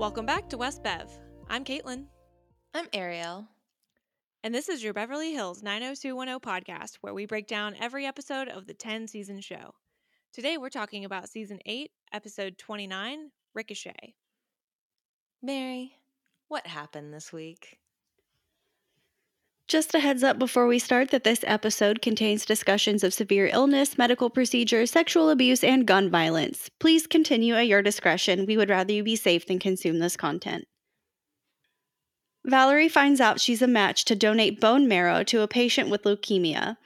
Welcome back to West Bev. I'm Caitlin, I'm Ariel. and this is your Beverly Hills 90210 podcast, where we break down every episode of the 10 season show. Today we're talking about season 8, episode 29, Ricochet. Mary, what happened this week? Just a heads up before we start that this episode contains discussions of severe illness, medical procedures, sexual abuse, and gun violence. Please continue at your discretion. We would rather you be safe than consume this content. Valerie finds out she's a match to donate bone marrow to a patient with leukemia.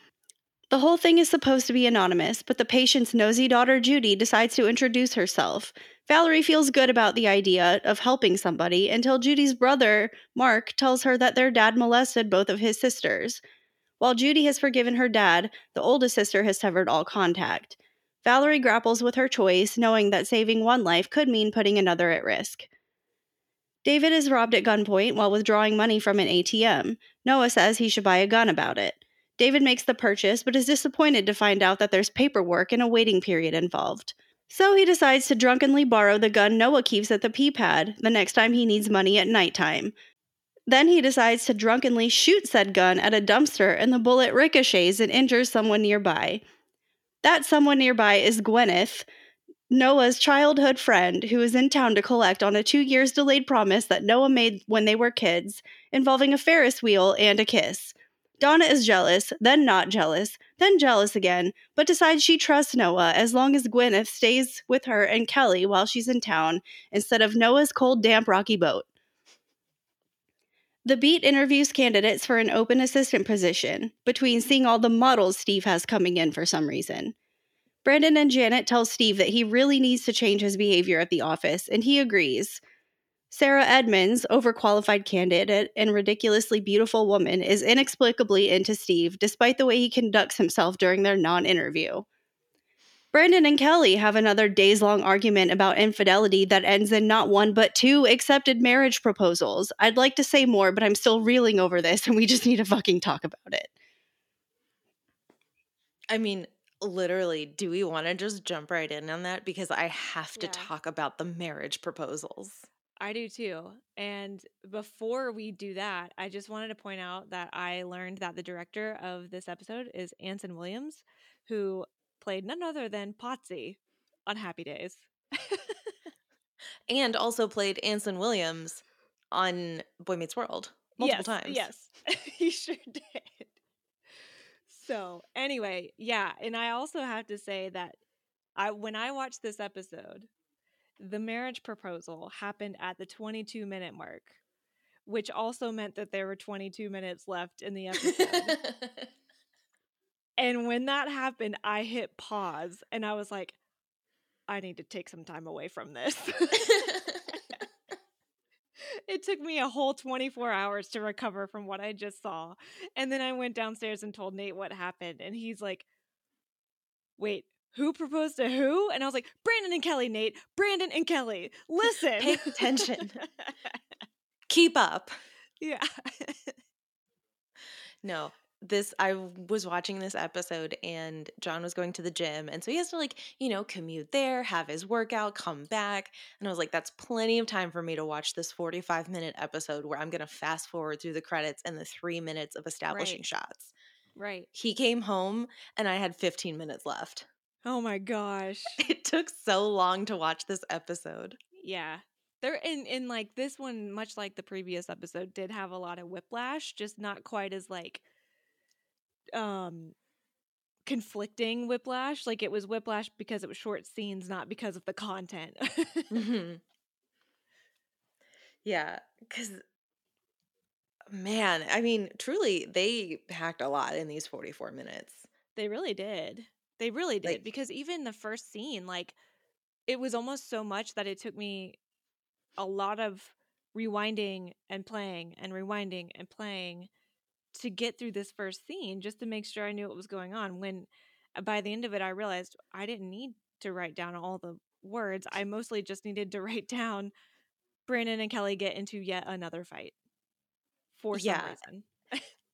The whole thing is supposed to be anonymous, but the patient's nosy daughter Judy decides to introduce herself. Valerie feels good about the idea of helping somebody until Judy's brother, Mark, tells her that their dad molested both of his sisters. While Judy has forgiven her dad, the oldest sister has severed all contact. Valerie grapples with her choice, knowing that saving one life could mean putting another at risk. David is robbed at gunpoint while withdrawing money from an ATM. Noah says he should buy a gun about it. David makes the purchase, but is disappointed to find out that there's paperwork and a waiting period involved. So he decides to drunkenly borrow the gun Noah keeps at the pee pad the next time he needs money at nighttime. Then he decides to drunkenly shoot said gun at a dumpster, and the bullet ricochets and injures someone nearby. That someone nearby is Gwyneth, Noah's childhood friend, who is in town to collect on a two years delayed promise that Noah made when they were kids, involving a Ferris wheel and a kiss. Donna is jealous, then not jealous, then jealous again, but decides she trusts Noah as long as Gwyneth stays with her and Kelly while she's in town instead of Noah's cold, damp, rocky boat. The Beat interviews candidates for an open assistant position, between seeing all the models Steve has coming in for some reason. Brandon and Janet tell Steve that he really needs to change his behavior at the office, and he agrees. Sarah Edmonds, overqualified candidate and ridiculously beautiful woman, is inexplicably into Steve despite the way he conducts himself during their non interview. Brandon and Kelly have another days long argument about infidelity that ends in not one but two accepted marriage proposals. I'd like to say more, but I'm still reeling over this and we just need to fucking talk about it. I mean, literally, do we want to just jump right in on that? Because I have to Yeah. talk about the marriage proposals. I do too. And before we do that, I just wanted to point out that I learned that the director of this episode is Anson Williams, who played none other than Potsy on Happy Days. And also played Anson Williams on Boy Meets World multiple yes, times. Yes, he sure did. So anyway, yeah, and I also have to say that I when I watched this episode, the marriage proposal happened at the 22 minute mark, which also meant that there were 22 minutes left in the episode. and when that happened, I hit pause and I was like, I need to take some time away from this. it took me a whole 24 hours to recover from what I just saw. And then I went downstairs and told Nate what happened. And he's like, wait, who proposed to who? And I was like, Brandon and Kelly, Nate. Brandon and Kelly. Listen. Pay attention. Keep up. yeah. No, this I was watching this episode and John was going to the gym and so he has to like, you know, commute there, have his workout, come back. And I was like that's plenty of time for me to watch this 45 minute episode where I'm going to fast forward through the credits and the 3 minutes of establishing Right. shots. Right. He came home and I had 15 minutes left. Oh my gosh. It took so long to watch this episode. Yeah. They're in in like this one, much like the previous episode, did have a lot of whiplash, just not quite as like um conflicting whiplash. Like it was whiplash because it was short scenes, not because of the content. Mhm. Yeah, cuz man, I mean, truly they packed a lot in these 44 minutes. they really did. They really did. Like- because even the first scene, like it was almost so much that it took me a lot of rewinding and playing and rewinding and playing to get through this first scene just to make sure I knew what was going on. When uh, by the end of it, I realized I didn't need to write down all the words. I mostly just needed to write down Brandon and Kelly get into yet another fight for some Yeah. reason.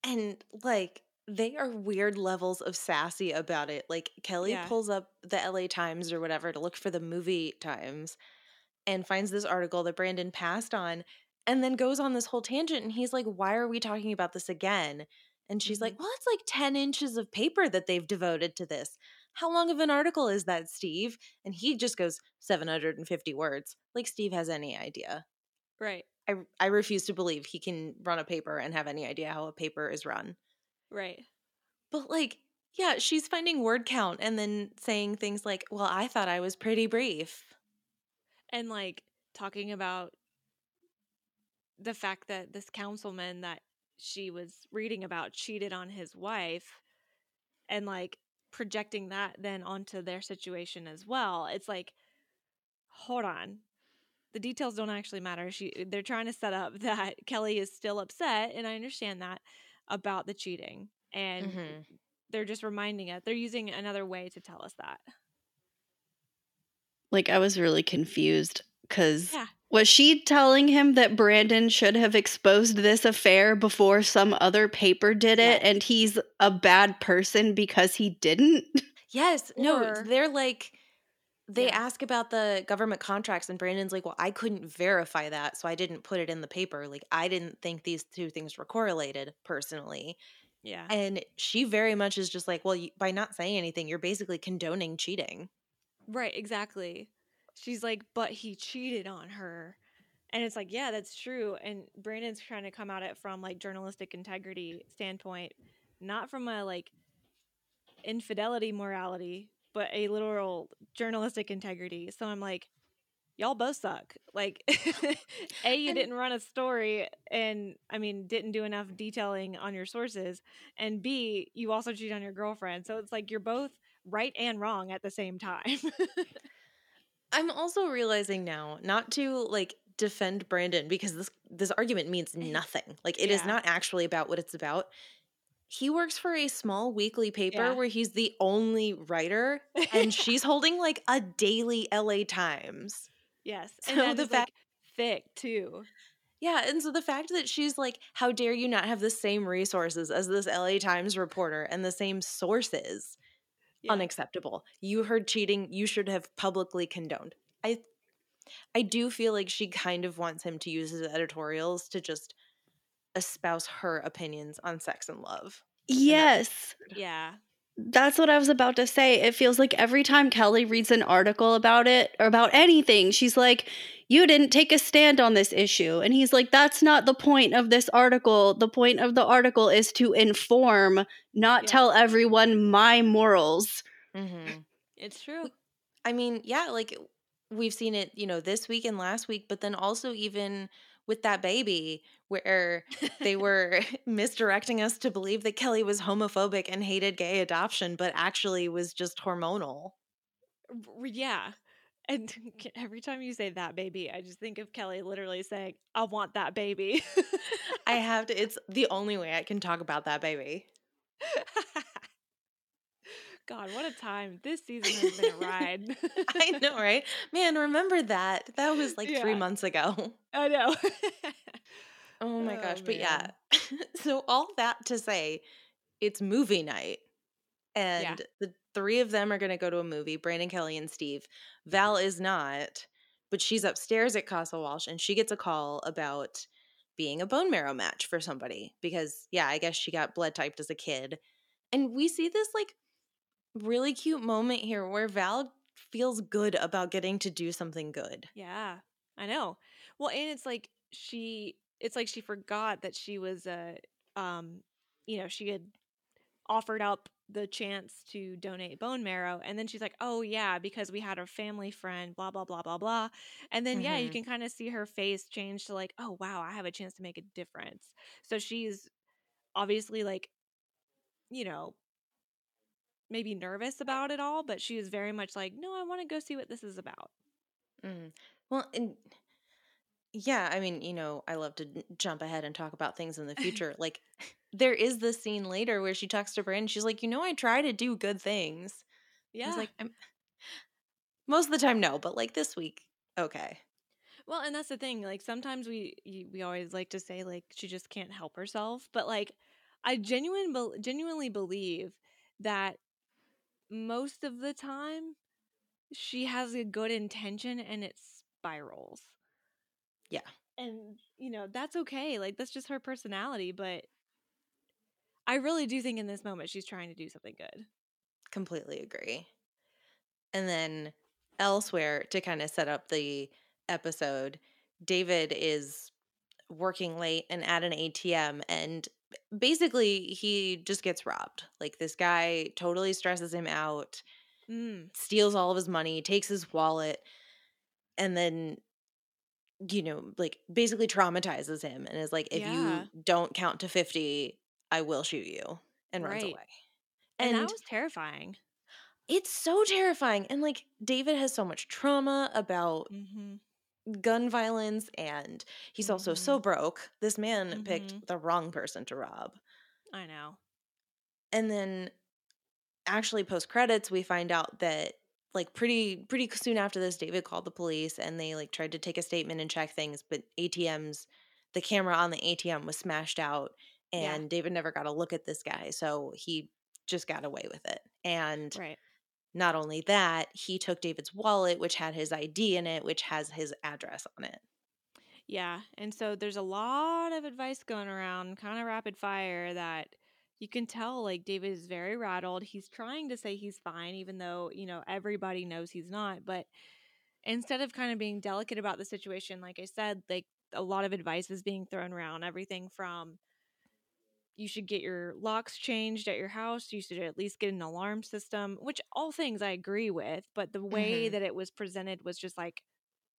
And like they are weird levels of sassy about it. Like Kelly Yeah. pulls up the LA Times or whatever to look for the movie times and finds this article that Brandon passed on and then goes on this whole tangent and he's like why are we talking about this again and she's like Mhm. well it's like 10 inches of paper that they've devoted to this how long of an article is that steve and he just goes 750 words like steve has any idea Right. i, I refuse to believe he can run a paper and have any idea how a paper is run Right. but like yeah she's finding word count and then saying things like well i thought i was pretty brief And like talking about the fact that this councilman that she was reading about cheated on his wife and like projecting that then onto their situation as well. It's like hold on. The details don't actually matter. She they're trying to set up that Kelly is still upset and I understand that about the cheating. And Mhm. they're just reminding us. They're using another way to tell us that. Like I was really confused because Yeah. was she telling him that Brandon should have exposed this affair before some other paper did it, and he's a bad person because he didn't? Yes. no, they're like they Yeah. ask about the government contracts and Brandon's like, "Well, I couldn't verify that, so I didn't put it in the paper. Like I didn't think these two things were correlated personally." Yeah. And she very much is just like, "Well, you, by not saying anything, you're basically condoning cheating." Right, exactly. She's like, but he cheated on her. And it's like, yeah, that's true. And Brandon's trying to come at it from like journalistic integrity standpoint, not from a like infidelity morality, but a literal journalistic integrity. So I'm like, y'all both suck. Like, A, you And- didn't run a story and I mean, didn't do enough detailing on your sources. And B, you also cheat on your girlfriend. So it's like you're both right and wrong at the same time. I'm also realizing now not to like defend Brandon because this this argument means nothing. Like it is Yeah. not actually about what it's about. He works for a small weekly paper Yeah. where he's the only writer and she's holding like a daily LA Times. yes. And that the fact like thick too. Yeah, and so the fact that she's like, how dare you not have the same resources as this LA Times reporter and the same sources? Yeah. Unacceptable. You heard cheating, you should have publicly condoned. I I do feel like she kind of wants him to use his editorials to just espouse her opinions on sex and love. Yes. yeah. That's what I was about to say. It feels like every time Kelly reads an article about it or about anything, she's like, You didn't take a stand on this issue. And he's like, That's not the point of this article. The point of the article is to inform, not Yeah. tell everyone my morals. Mm-hmm. It's true. I mean, yeah, like we've seen it, you know, this week and last week, but then also even with that baby where they were misdirecting us to believe that Kelly was homophobic and hated gay adoption, but actually was just hormonal. Yeah. And every time you say that baby, I just think of Kelly literally saying, I want that baby. I have to, it's the only way I can talk about that baby. God, what a time. This season has been a ride. I know, right? Man, remember that. That was like three months ago. I know. Oh my Oh, gosh. But yeah. so all that to say, it's movie night. And the three of them are going to go to a movie Brandon, Kelly, and Steve. Val mm-hmm. is not, but she's upstairs at Castle Walsh and she gets a call about being a bone marrow match for somebody because, yeah, I guess she got blood typed as a kid. And we see this like really cute moment here where Val feels good about getting to do something good. yeah, I know. Well, and it's like she, it's like she forgot that she was, uh, um, you know, she had offered up the chance to donate bone marrow and then she's like oh yeah because we had a family friend blah blah blah blah blah and then yeah you Mhm. can kind of see her face change to like oh wow i have a chance to make a difference so she's obviously like you know maybe nervous about it all but she is very much like no i want to go see what this is about Mm. Well, and yeah, I mean, you know, I love to n- jump ahead and talk about things in the future. like, there is this scene later where she talks to Brandon. She's like, you know, I try to do good things. yeah He's like, I'm most of the time, no, but like this week, okay. Well, and that's the thing. Like sometimes we we always like to say like she just can't help herself, but like I genuine genuinely believe that most of the time she has a good intention and it spirals. Yeah. And, you know, that's okay. Like, that's just her personality. But I really do think in this moment she's trying to do something good. Completely agree. And then elsewhere, to kind of set up the episode, David is working late and at an ATM and basically he just gets robbed. Like this guy totally stresses him out, Mm. steals all of his money, takes his wallet, and then you know, like basically traumatizes him and is like if Yeah. you don't count to 50, I will shoot you and runs away. And, And that was terrifying. it's so terrifying and like David has so much trauma about Mm-hmm. gun violence and he's also so Mhm. broke. This man Mhm. picked the wrong person to rob. I know. And then actually post credits we find out that like pretty pretty soon after this David called the police and they like tried to take a statement and check things but ATMs the camera on the ATM was smashed out Yeah. and David never got a look at this guy so he just got away with it. And Right. not only that, he took David's wallet which had his ID in it which has his address on it. Yeah. And so there's a lot of advice going around, kind of rapid fire, that you can tell like David is very rattled. He's trying to say he's fine, even though, you know, everybody knows he's not. But instead of kind of being delicate about the situation, like I said, like a lot of advice is being thrown around. Everything from you should get your locks changed at your house. You should at least get an alarm system, which all things I agree with. But the way Mhm. that it was presented was just like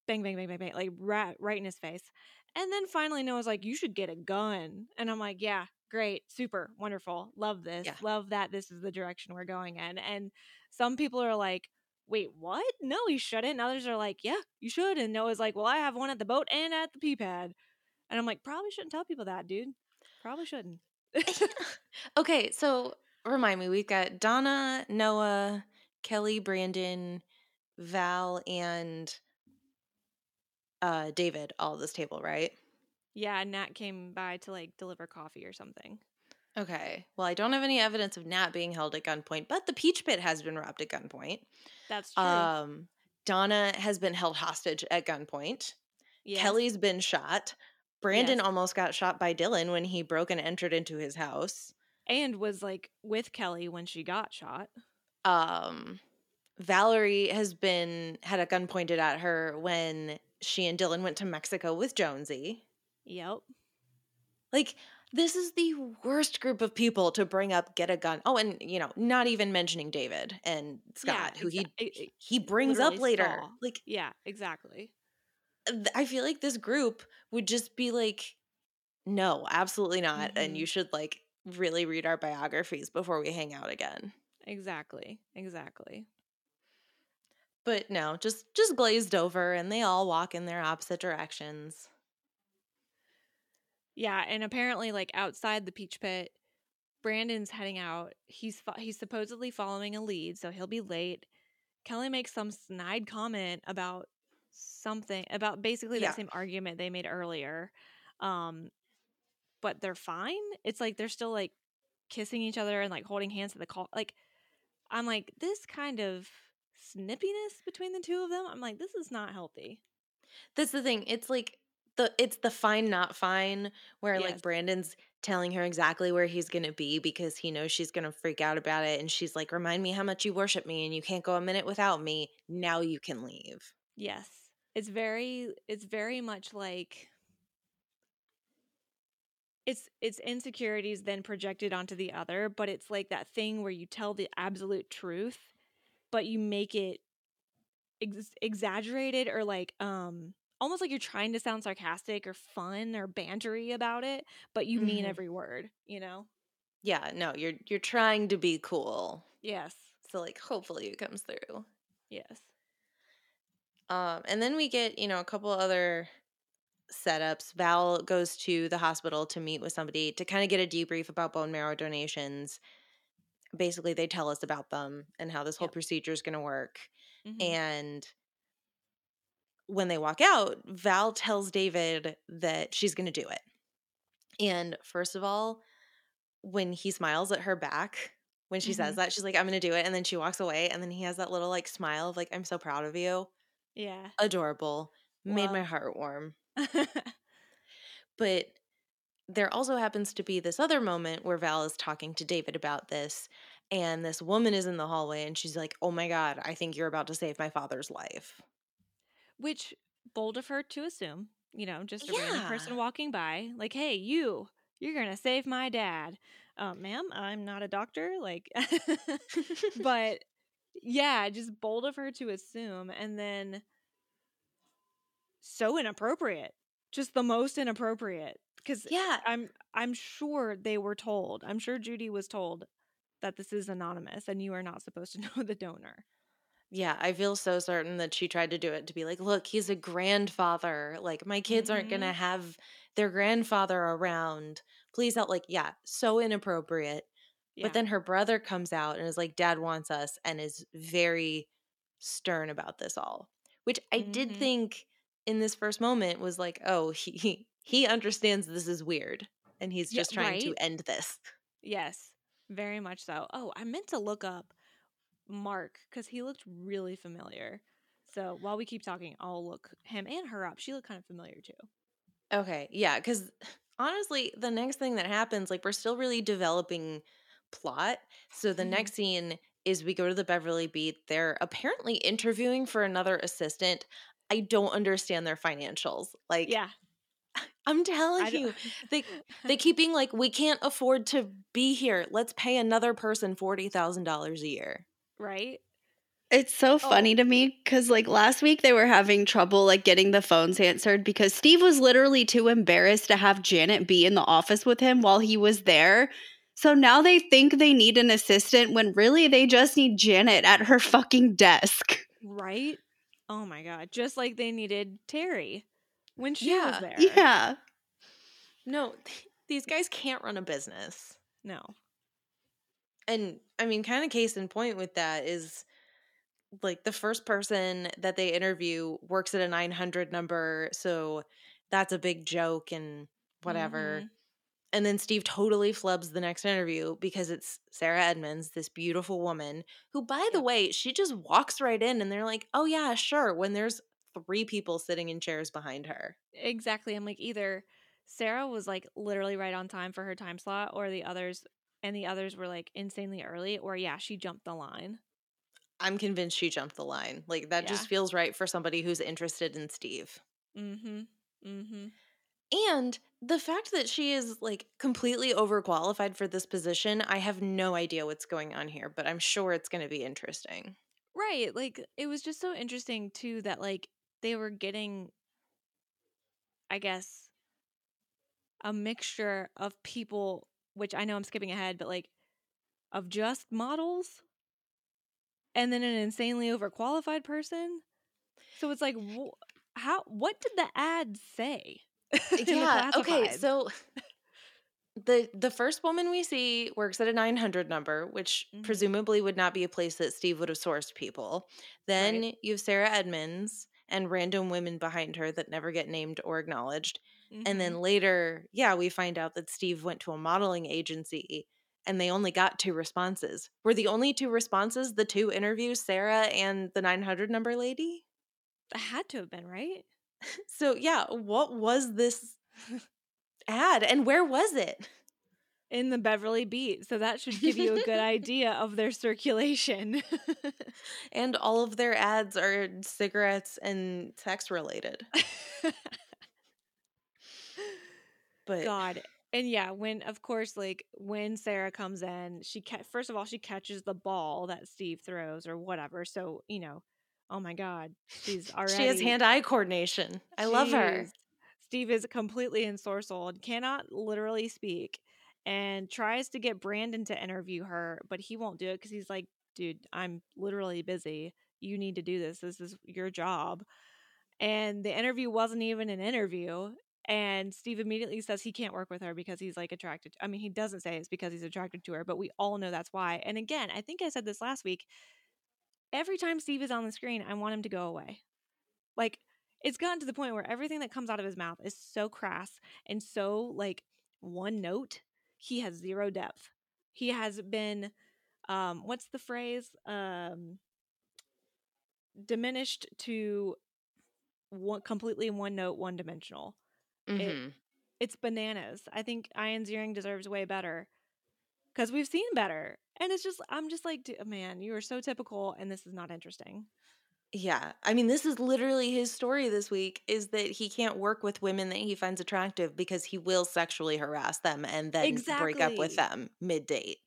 bang, bang, bang, bang, bang, like right, right in his face. And then finally Noah's like, you should get a gun. And I'm like, yeah, great, super, wonderful. Love this. Yeah. Love that this is the direction we're going in. And some people are like, wait, what? No, you shouldn't. And others are like, yeah, you should. And Noah's like, well, I have one at the boat and at the pee pad. And I'm like, probably shouldn't tell people that, dude. Probably shouldn't. okay, so remind me, we've got Donna, Noah, Kelly, Brandon, Val, and uh David all at this table, right? Yeah, Nat came by to like deliver coffee or something. Okay. Well, I don't have any evidence of Nat being held at gunpoint, but the Peach Pit has been robbed at gunpoint. That's true. Um, Donna has been held hostage at gunpoint. Yes. Kelly's been shot. Brandon Yes. almost got shot by Dylan when he broke and entered into his house. and was like with Kelly when she got shot. Um, Valerie has been had a gun pointed at her when she and Dylan went to Mexico with Jonesy. Yep. Like this is the worst group of people to bring up get a gun. Oh, and you know, not even mentioning David and Scott, who exa- he he brings up later. Like Yeah, exactly. I feel like this group would just be like, no, absolutely not. And Mhm. you should like really read our biographies before we hang out again. Exactly. Exactly. But no, just just glazed over, and they all walk in their opposite directions. Yeah, and apparently like outside the peach pit, Brandon's heading out. He's fo- he's supposedly following a lead, so he'll be late. Kelly makes some snide comment about something about basically Yeah. that same argument they made earlier. Um but they're fine. It's like they're still like kissing each other and like holding hands at the call. Like I'm like this kind of snippiness between the two of them. I'm like this is not healthy. That's the thing. It's like the it's the fine not fine where Yes. like Brandon's telling her exactly where he's going to be because he knows she's going to freak out about it and she's like remind me how much you worship me and you can't go a minute without me. Now you can leave. Yes. It's very it's very much like it's it's insecurities then projected onto the other, but it's like that thing where you tell the absolute truth, but you make it ex- exaggerated or like um almost like you're trying to sound sarcastic or fun or bantery about it, but you mean Mhm. every word, you know? Yeah, no, you're you're trying to be cool. Yes. So like hopefully it comes through. Yes. Um, and then we get, you know, a couple other setups. Val goes to the hospital to meet with somebody to kind of get a debrief about bone marrow donations. Basically, they tell us about them and how this whole Yep. procedure is going to work. Mhm. And when they walk out, Val tells David that she's going to do it. And first of all, when he smiles at her back, when she says Mhm. that, she's like, I'm going to do it. And then she walks away. And then he has that little like smile of like, I'm so proud of you Yeah. adorable. Made my heart warm. But there also happens to be this other moment where Val is talking to David about this, and this woman is in the hallway and she's like, Oh my God, I think you're about to save my father's life. Which bold of her to assume, you know, just a random person walking by, like, hey, you, you're gonna save my dad. Uh, ma'am, I'm not a doctor. Like, but yeah, just bold of her to assume, and then so inappropriate, just the most inappropriate. Because yeah. I'm I'm sure they were told. I'm sure Judy was told that this is anonymous and you are not supposed to know the donor. Yeah, I feel so certain that she tried to do it to be like, look, he's a grandfather. Like, my kids aren't going to have their grandfather around. Please help. Like, yeah, so inappropriate. Yeah. But then her brother comes out and is like, Dad wants us, and is very stern about this all. Which I did Mhm. think in this first moment was like, oh, he he understands this is weird. And he's Yeah, just trying to end this. Yes, very much so. Oh, I meant to look up Mark because he looked really familiar. So while we keep talking, I'll look him and her up. She looked kind of familiar too. Okay, yeah, because honestly, the next thing that happens, like, we're still really developing plot. So the Mhm. next scene is we go to the Beverly Beat. They're apparently interviewing for another assistant. I don't understand their financials. Like, Yeah, I'm telling you, they they keep being like, we can't afford to be here. Let's pay another person forty thousand dollars a year. Right. It's so funny to oh. me because, like, last week they were having trouble, like, getting the phones answered because Steve was literally too embarrassed to have Janet be in the office with him while he was there. So now they think they need an assistant when really they just need Janet at her fucking desk. Right? Oh my god. Just like they needed Terry when she Yeah, was there. Yeah. No, these guys can't run a business. No. And I mean, kind of case in point with that is like the first person that they interview works at a 900 number. So that's a big joke and whatever. Mhm. And then Steve totally flubs the next interview because it's Sarah Edmonds, this beautiful woman who, by the way, she just walks right in and they're like, oh, yeah, sure. When there's three people sitting in chairs behind her. Exactly. I'm like either Sarah was like literally right on time for her time slot or the others and the others were like insanely early or yeah, she jumped the line. I'm convinced she jumped the line. Like, that Yeah. just feels right for somebody who's interested in Steve. Mhm. Mhm. And the fact that she is like completely overqualified for this position, I have no idea what's going on here, but I'm sure it's going to be interesting. Right. Like it was just so interesting too that like they were getting I guess a mixture of people which I know I'm skipping ahead but like of just models and then an insanely overqualified person. So it's like wh- how what did the ad say? yeah. Okay. So the the first woman we see works at a 900 number, which Mhm. presumably would not be a place that Steve would have sourced people. Then Right. you have Sarah Edmonds and random women behind her that never get named or acknowledged. And then Mhm. later, yeah, we find out that Steve went to a modeling agency and they only got two responses. Were the only two responses the two interviews, Sarah and the 900 number lady? It had to have been, right? So, yeah, what was this ad and where was it? in the Beverly Beat. So that should give you a good idea of their circulation. And all of their ads are cigarettes and sex related. But God. And yeah, when of course, like when Sarah comes in, she ca- first of all she catches the ball that Steve throws or whatever. So you know, oh my God, she's already she has hand-eye coordination. I love her. Steve is completely ensorcelled, cannot literally speak, and tries to get Brandon to interview her, but he won't do it because he's like, dude, I'm literally busy. You need to do this. This is your job. And the interview wasn't even an interview. And Steve immediately says he can't work with her because he's like attracted. I mean, he doesn't say it's because he's attracted to her, but we all know that's why. And again, I think I said this last week. Every time Steve is on the screen, I want him to go away. Like, it's gotten to the point where everything that comes out of his mouth is so crass and so like one note. He has zero depth. He has been, um, what's the phrase? Um, diminished to one, completely one note, one dimensional. Mhm. It's bananas. I think Ian Ziering deserves way better because we've seen better. And it's just, I'm just like, man, you are so typical, and this is not interesting. Yeah. I mean, this is literally his story this week is that he can't work with women that he finds attractive because he will sexually harass them and then break up with them mid-date.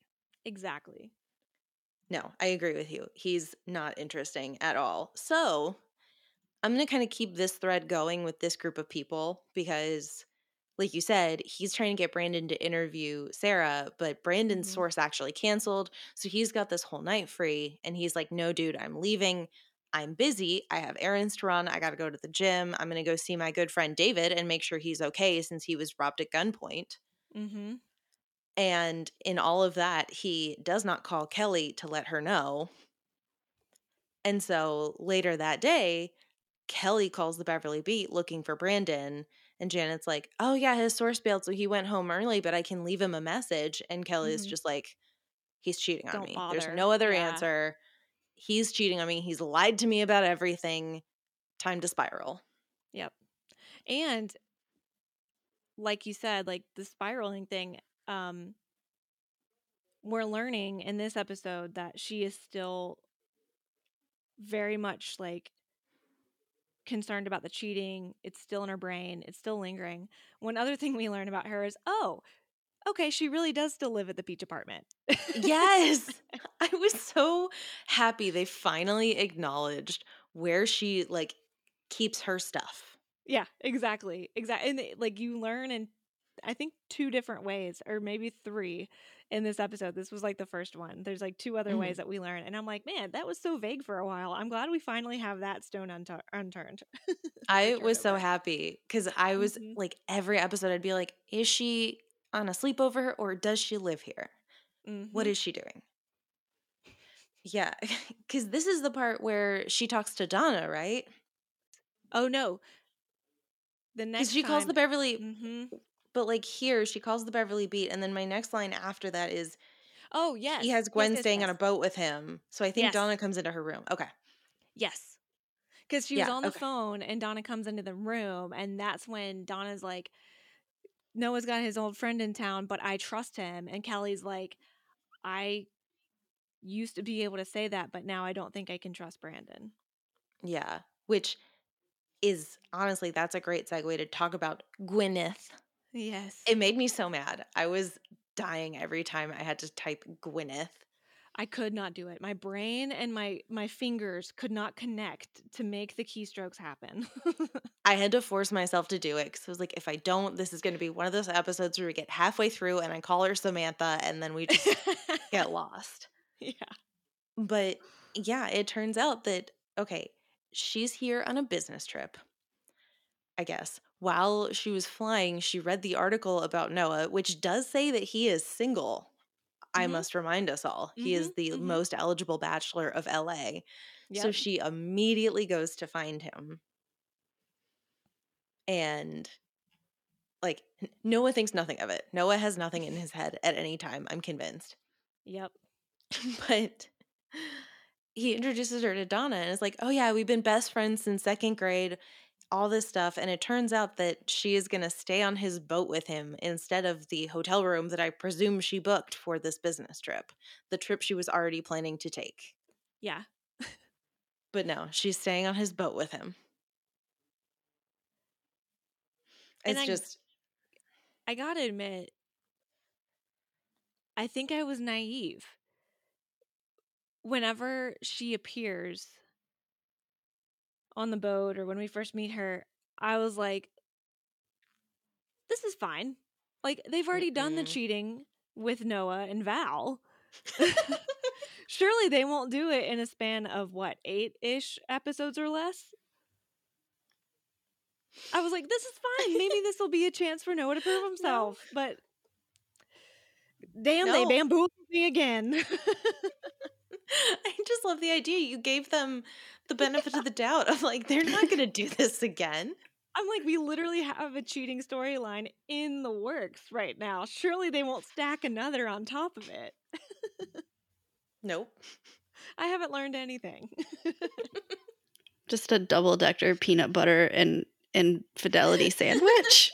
Exactly. No, I agree with you. He's not interesting at all. So, I'm going to kind of keep this thread going with this group of people because like you said, he's trying to get Brandon to interview Sarah, but Brandon's Mhm. source actually canceled. So he's got this whole night free. And he's like, no, dude, I'm leaving. I'm busy. I have errands to run. I got to go to the gym. I'm going to go see my good friend David and make sure he's okay since he was robbed at gunpoint. Mm-hmm. And in all of that, he does not call Kelly to let her know. And so later that day, Kelly calls the Beverly Beat looking for Brandon. And Janet's like, oh, yeah, his source bailed. So he went home early, but I can leave him a message. And Kelly's Mhm. just like, he's cheating on Don't me. There's no other Yeah. answer. He's cheating on me. He's lied to me about everything. Time to spiral. Yep. And like you said, like the spiraling thing, um, we're learning in this episode that she is still very much like concerned about the cheating. It's still in her brain. It's still lingering. One other thing we learn about her is, oh, okay, she really does still live at the beach apartment. Yes. I was so happy they finally acknowledged where she like keeps her stuff. Yeah, exactly. Exactly. And it- like you learn in I think two different ways or maybe three in this episode. This was like the first one. There's like two other Mhm. ways that we learn. And I'm like, man, that was so vague for a while. I'm glad we finally have that stone untu- unturned. I was so happy because I was Mhm. like every episode I'd be like, is she on a sleepover or does she live here? What Mhm. is she doing? Yeah, because this is the part where she talks to Donna, right? Oh no. The next she calls the time- Beverly, Mhm. But like here she calls the Beverly Beat, and then my next line after that is Oh yes. he has Yes, Gwen yes, staying on a boat with him. So I think Yes. Donna comes into her room. Okay, Yes. Because she was Yeah, on the okay. phone and Donna comes into the room, and that's when Donna's like, Noah's got his old friend in town, but I trust him. And Kelly's like, I used to be able to say that, but now I don't think I can trust Brandon. yeah, which is honestly that's a great segue to talk about Gwyneth. Yes. It made me so mad. I was dying every time I had to type Gwyneth. I could not do it. My brain and my my fingers could not connect to make the keystrokes happen. I had to force myself to do it because I was like, if I don't, this is going to be one of those episodes where we get halfway through and I call her Samantha and then we just get lost. yeah. But yeah, it turns out that, okay, she's here on a business trip, I guess. While she was flying, she read the article about Noah, which does say that he is single. I Mhm. must remind us all. He is Mhm, the mhm. most eligible bachelor of LA. So she immediately goes to find him. And like Noah thinks nothing of it. Noah has nothing in his head at any time, I'm convinced. Yep. but he introduces her to Donna and is like, "Oh yeah, we've been best friends since second grade." All this stuff, and it turns out that she is going to stay on his boat with him instead of the hotel room that I presume she booked for this business trip, the trip she was already planning to take. Yeah. But no, she's staying on his boat with him. And It's I- just I gotta admit, I think I was naive. Whenever she appears on the boat or when we first meet her, I was like, this is fine. Like, they've already done the mm-hmm. cheating with Noah and Val. Surely they won't do it in a span of what, eight ish episodes or less? I was like, this is fine. Maybe this will be a chance for Noah to prove himself. But damn, they bamboozled me again. I just love the idea you gave them the benefit of the doubt of like they're not going to do this again. I'm like, we literally have a cheating storyline in the works right now. Surely they won't stack another on top of it. Nope. I haven't learned anything. Just a double decker peanut butter and and fidelity sandwich.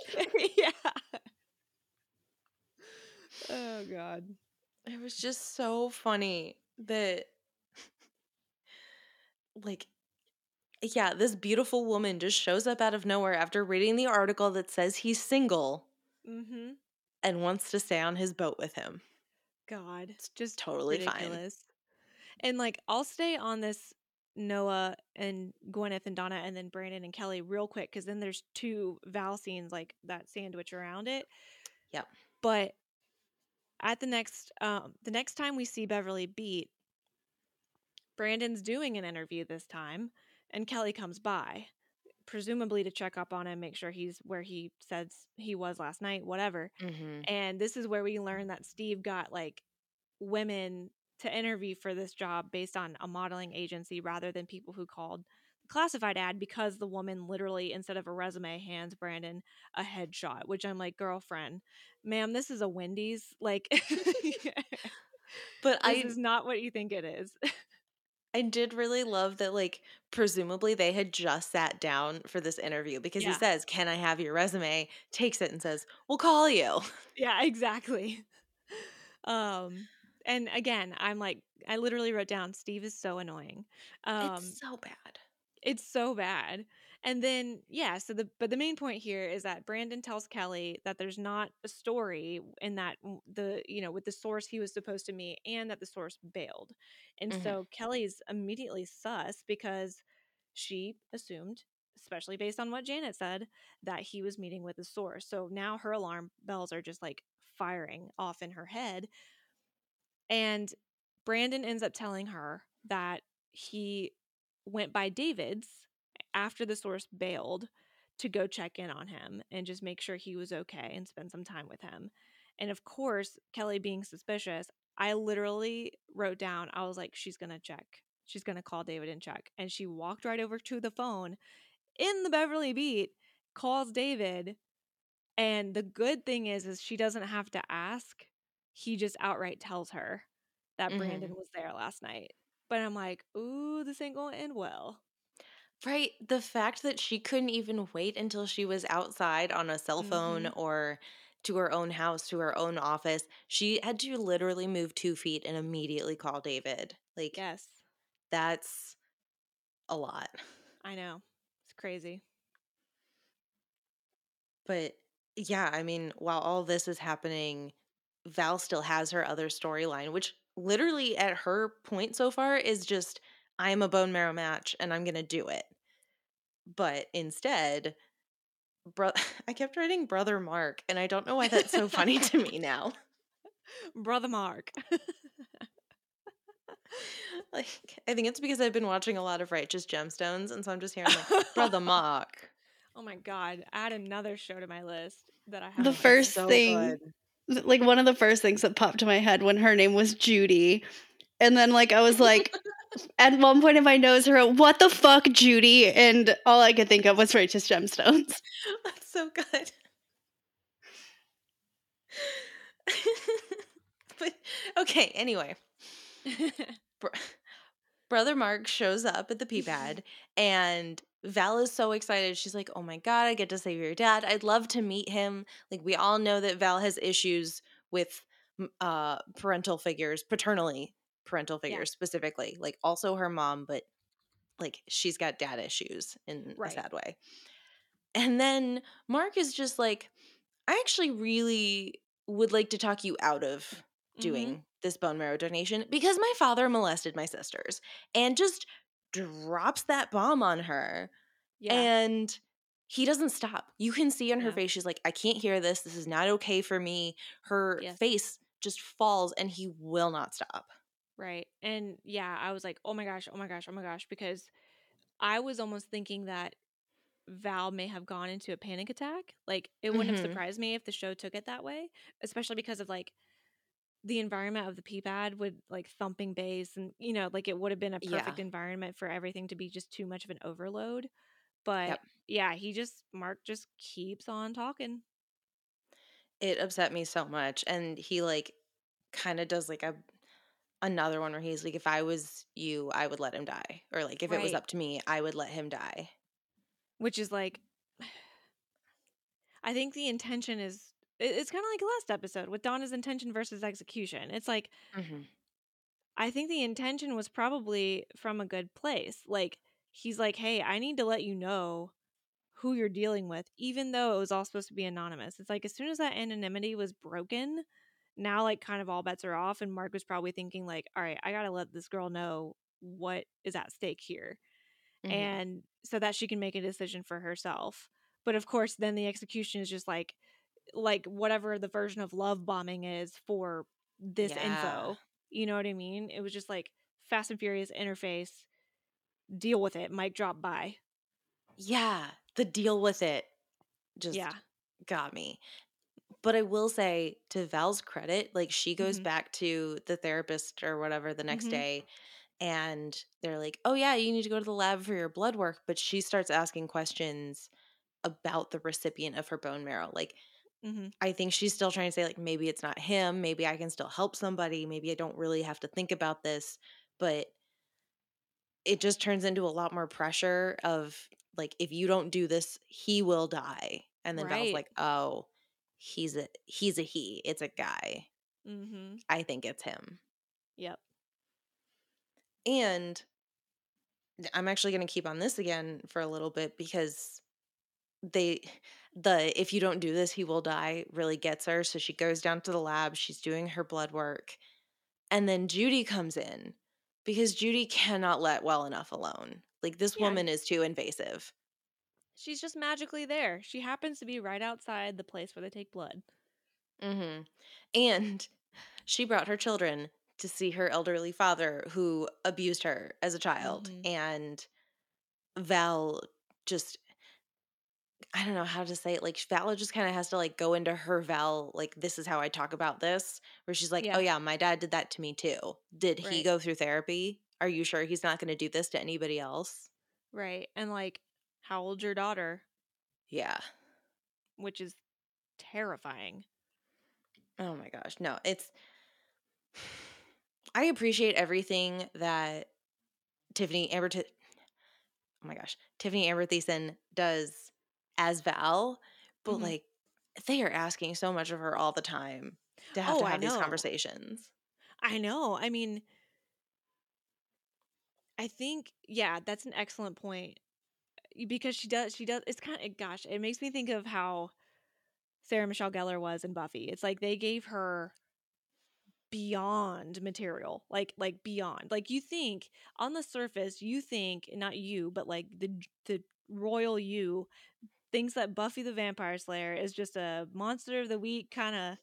yeah. Oh god. It was just so funny that like yeah, this beautiful woman just shows up out of nowhere after reading the article that says he's single Mhm. and wants to stay on his boat with him. God, it's just totally fine. ridiculous. And like, I'll stay on this Noah and Gwyneth and Donna, and then Brandon and Kelly real quick because then there's two Val scenes like that sandwich around it. Yep. But at the next, um, the next time we see Beverly beat, Brandon's doing an interview this time, and Kelly comes by, presumably to check up on him, make sure he's where he says he was last night, whatever. Mm-hmm. And this is where we learn that Steve got like women to interview for this job based on a modeling agency rather than people who called the classified ad because the woman literally, instead of a resume, hands Brandon a headshot, which I'm like, girlfriend, ma'am, this is a Wendy's. Like, But this I is not what you think it is. I did really love that like presumably they had just sat down for this interview because he says, "Can I have your resume?" takes it and says, "We'll call you." yeah, exactly. Um, and again, I'm like, I literally wrote down Steve is so annoying. Um, it's so bad. It's so bad. And then yeah, so the but the main point here is that Brandon tells Kelly that there's not a story in that the you know with the source he was supposed to meet and that the source bailed. And Mhm. so Kelly's immediately sus because she assumed especially based on what Janet said that he was meeting with the source. So now her alarm bells are just like firing off in her head. And Brandon ends up telling her that he went by David's after the source bailed to go check in on him and just make sure he was okay and spend some time with him. And of course, Kelly being suspicious, I literally wrote down, I was like, she's going to check. She's going to call David and check. And she walked right over to the phone in the Beverly Beat, calls David. And the good thing is, is she doesn't have to ask. He just outright tells her that Mhm. Brandon was there last night. But I'm like, ooh, this ain't going to end well. Right. The fact that she couldn't even wait until she was outside on a cell phone Mhm. or to her own house, to her own office, she had to literally move two feet and immediately call David. Like, Yes, that's a lot. I know. It's crazy. But yeah, I mean, while all this is happening, Val still has her other storyline, which literally at her point so far is just, I'm a bone marrow match and I'm going to do it. But instead, bro- I kept writing brother Mark, and I don't know why that's so funny to me now. Brother Mark. Like, I think it's because I've been watching a lot of Righteous Gemstones, and so I'm just hearing like brother Mark. oh my God. Add another show to my list that I have. The first so thing, good. like one of the first things that popped to my head when her name was Judy. And then like I was like at one point in my nose I wrote, What the fuck, Judy? And all I could think of was Righteous Gemstones. That's so good. but okay, anyway, br- brother Mark shows up at the pee pad, and Val is so excited. She's like, "Oh my god, I get to save your dad. I'd love to meet him." Like we all know that Val has issues with uh parental figures, paternally parental Yeah. figures specifically, like also her mom, but like she's got dad issues in Right. a sad way. And then Mark is just like, I actually really would like to talk you out of Mhm. doing this bone marrow donation because my father molested my sisters and just drops that bomb on her. Yeah. And he doesn't stop. You can see on her Yeah. face, she's like, I can't hear this. This is not okay for me. Her Yes. face just falls and he will not stop. Right. And yeah, I was like, oh my gosh, oh my gosh, oh my gosh, because I was almost thinking that Val may have gone into a panic attack. Like, it wouldn't Mhm. have surprised me if the show took it that way, especially because of like the environment of the pee pad with like thumping bass and, you know, like it would have been a Yeah. perfect environment for everything to be just too much of an overload. But Yep. yeah, he just, Mark just keeps on talking. It upset me so much. And he like kind of does like a another one where he's like, if I was you, I would let him die. Or like if it was up to me, I would let him die. which is like I think the intention is, it's kind of like last episode with Donna's intention versus execution. It's like Mm-hmm. I think the intention was probably from a good place. Like he's like, "Hey, I need to let you know who you're dealing with even though it was all supposed to be anonymous." It's like as soon as that anonymity was broken, now like kind of all bets are off and Mark was probably thinking like, "All right, I got to let this girl know what is at stake here." Mm-hmm. and so that she can make a decision for herself. But of course, then the execution is just like like whatever the version of love bombing is for this Yeah. info. You know what I mean? It was just like Fast and Furious interface, deal with it, mic drop by. yeah, the deal with it just yeah. got me. But I will say, to Val's credit, like she goes Mhm. back to the therapist or whatever the next Mhm. day, and they're like, "Oh yeah, you need to go to the lab for your blood work." But she starts asking questions about the recipient of her bone marrow. Like, hmm I think she's still trying to say, like, maybe it's not him. Maybe I can still help somebody. Maybe I don't really have to think about this. But it just turns into a lot more pressure of like, if you don't do this, he will die. And then Val's like, oh, he's a he's a he. It's a guy. hmm I think it's him. Yep. And I'm actually going to keep on this again for a little bit because they the if you don't do this he will die really gets her so she goes down to the lab she's doing her blood work and then Judy comes in because Judy cannot let well enough alone like this Yeah. woman is too invasive She's just magically there. She happens to be right outside the place where they take blood. hmm and she brought her children to see her elderly father who abused her as a child Mhm. and Val just I don't know how to say it. Like Val just kind of has to like go into her Val, like this is how I talk about this, where she's like, Yeah. "Oh yeah, my dad did that to me too. Did he go through therapy? Are you sure he's not going to do this to anybody else?" Right. And like, how old's your daughter? Yeah. Which is terrifying. Oh my gosh, no, it's. I appreciate everything that Tiffani Amber. Oh my gosh, Tiffani Amber Thiessen does as Val, but Mhm. like they are asking so much of her all the time to have Oh, to have these conversations. I know. I mean, I think yeah, that's an excellent point because she does. She does. It's kind of gosh. It makes me think of how Sarah Michelle Gellar was in Buffy. It's like they gave her beyond material, like like beyond. Like you think on the surface, you think not you, but like the the royal you thinks that Buffy the Vampire Slayer is just a monster of the week kind of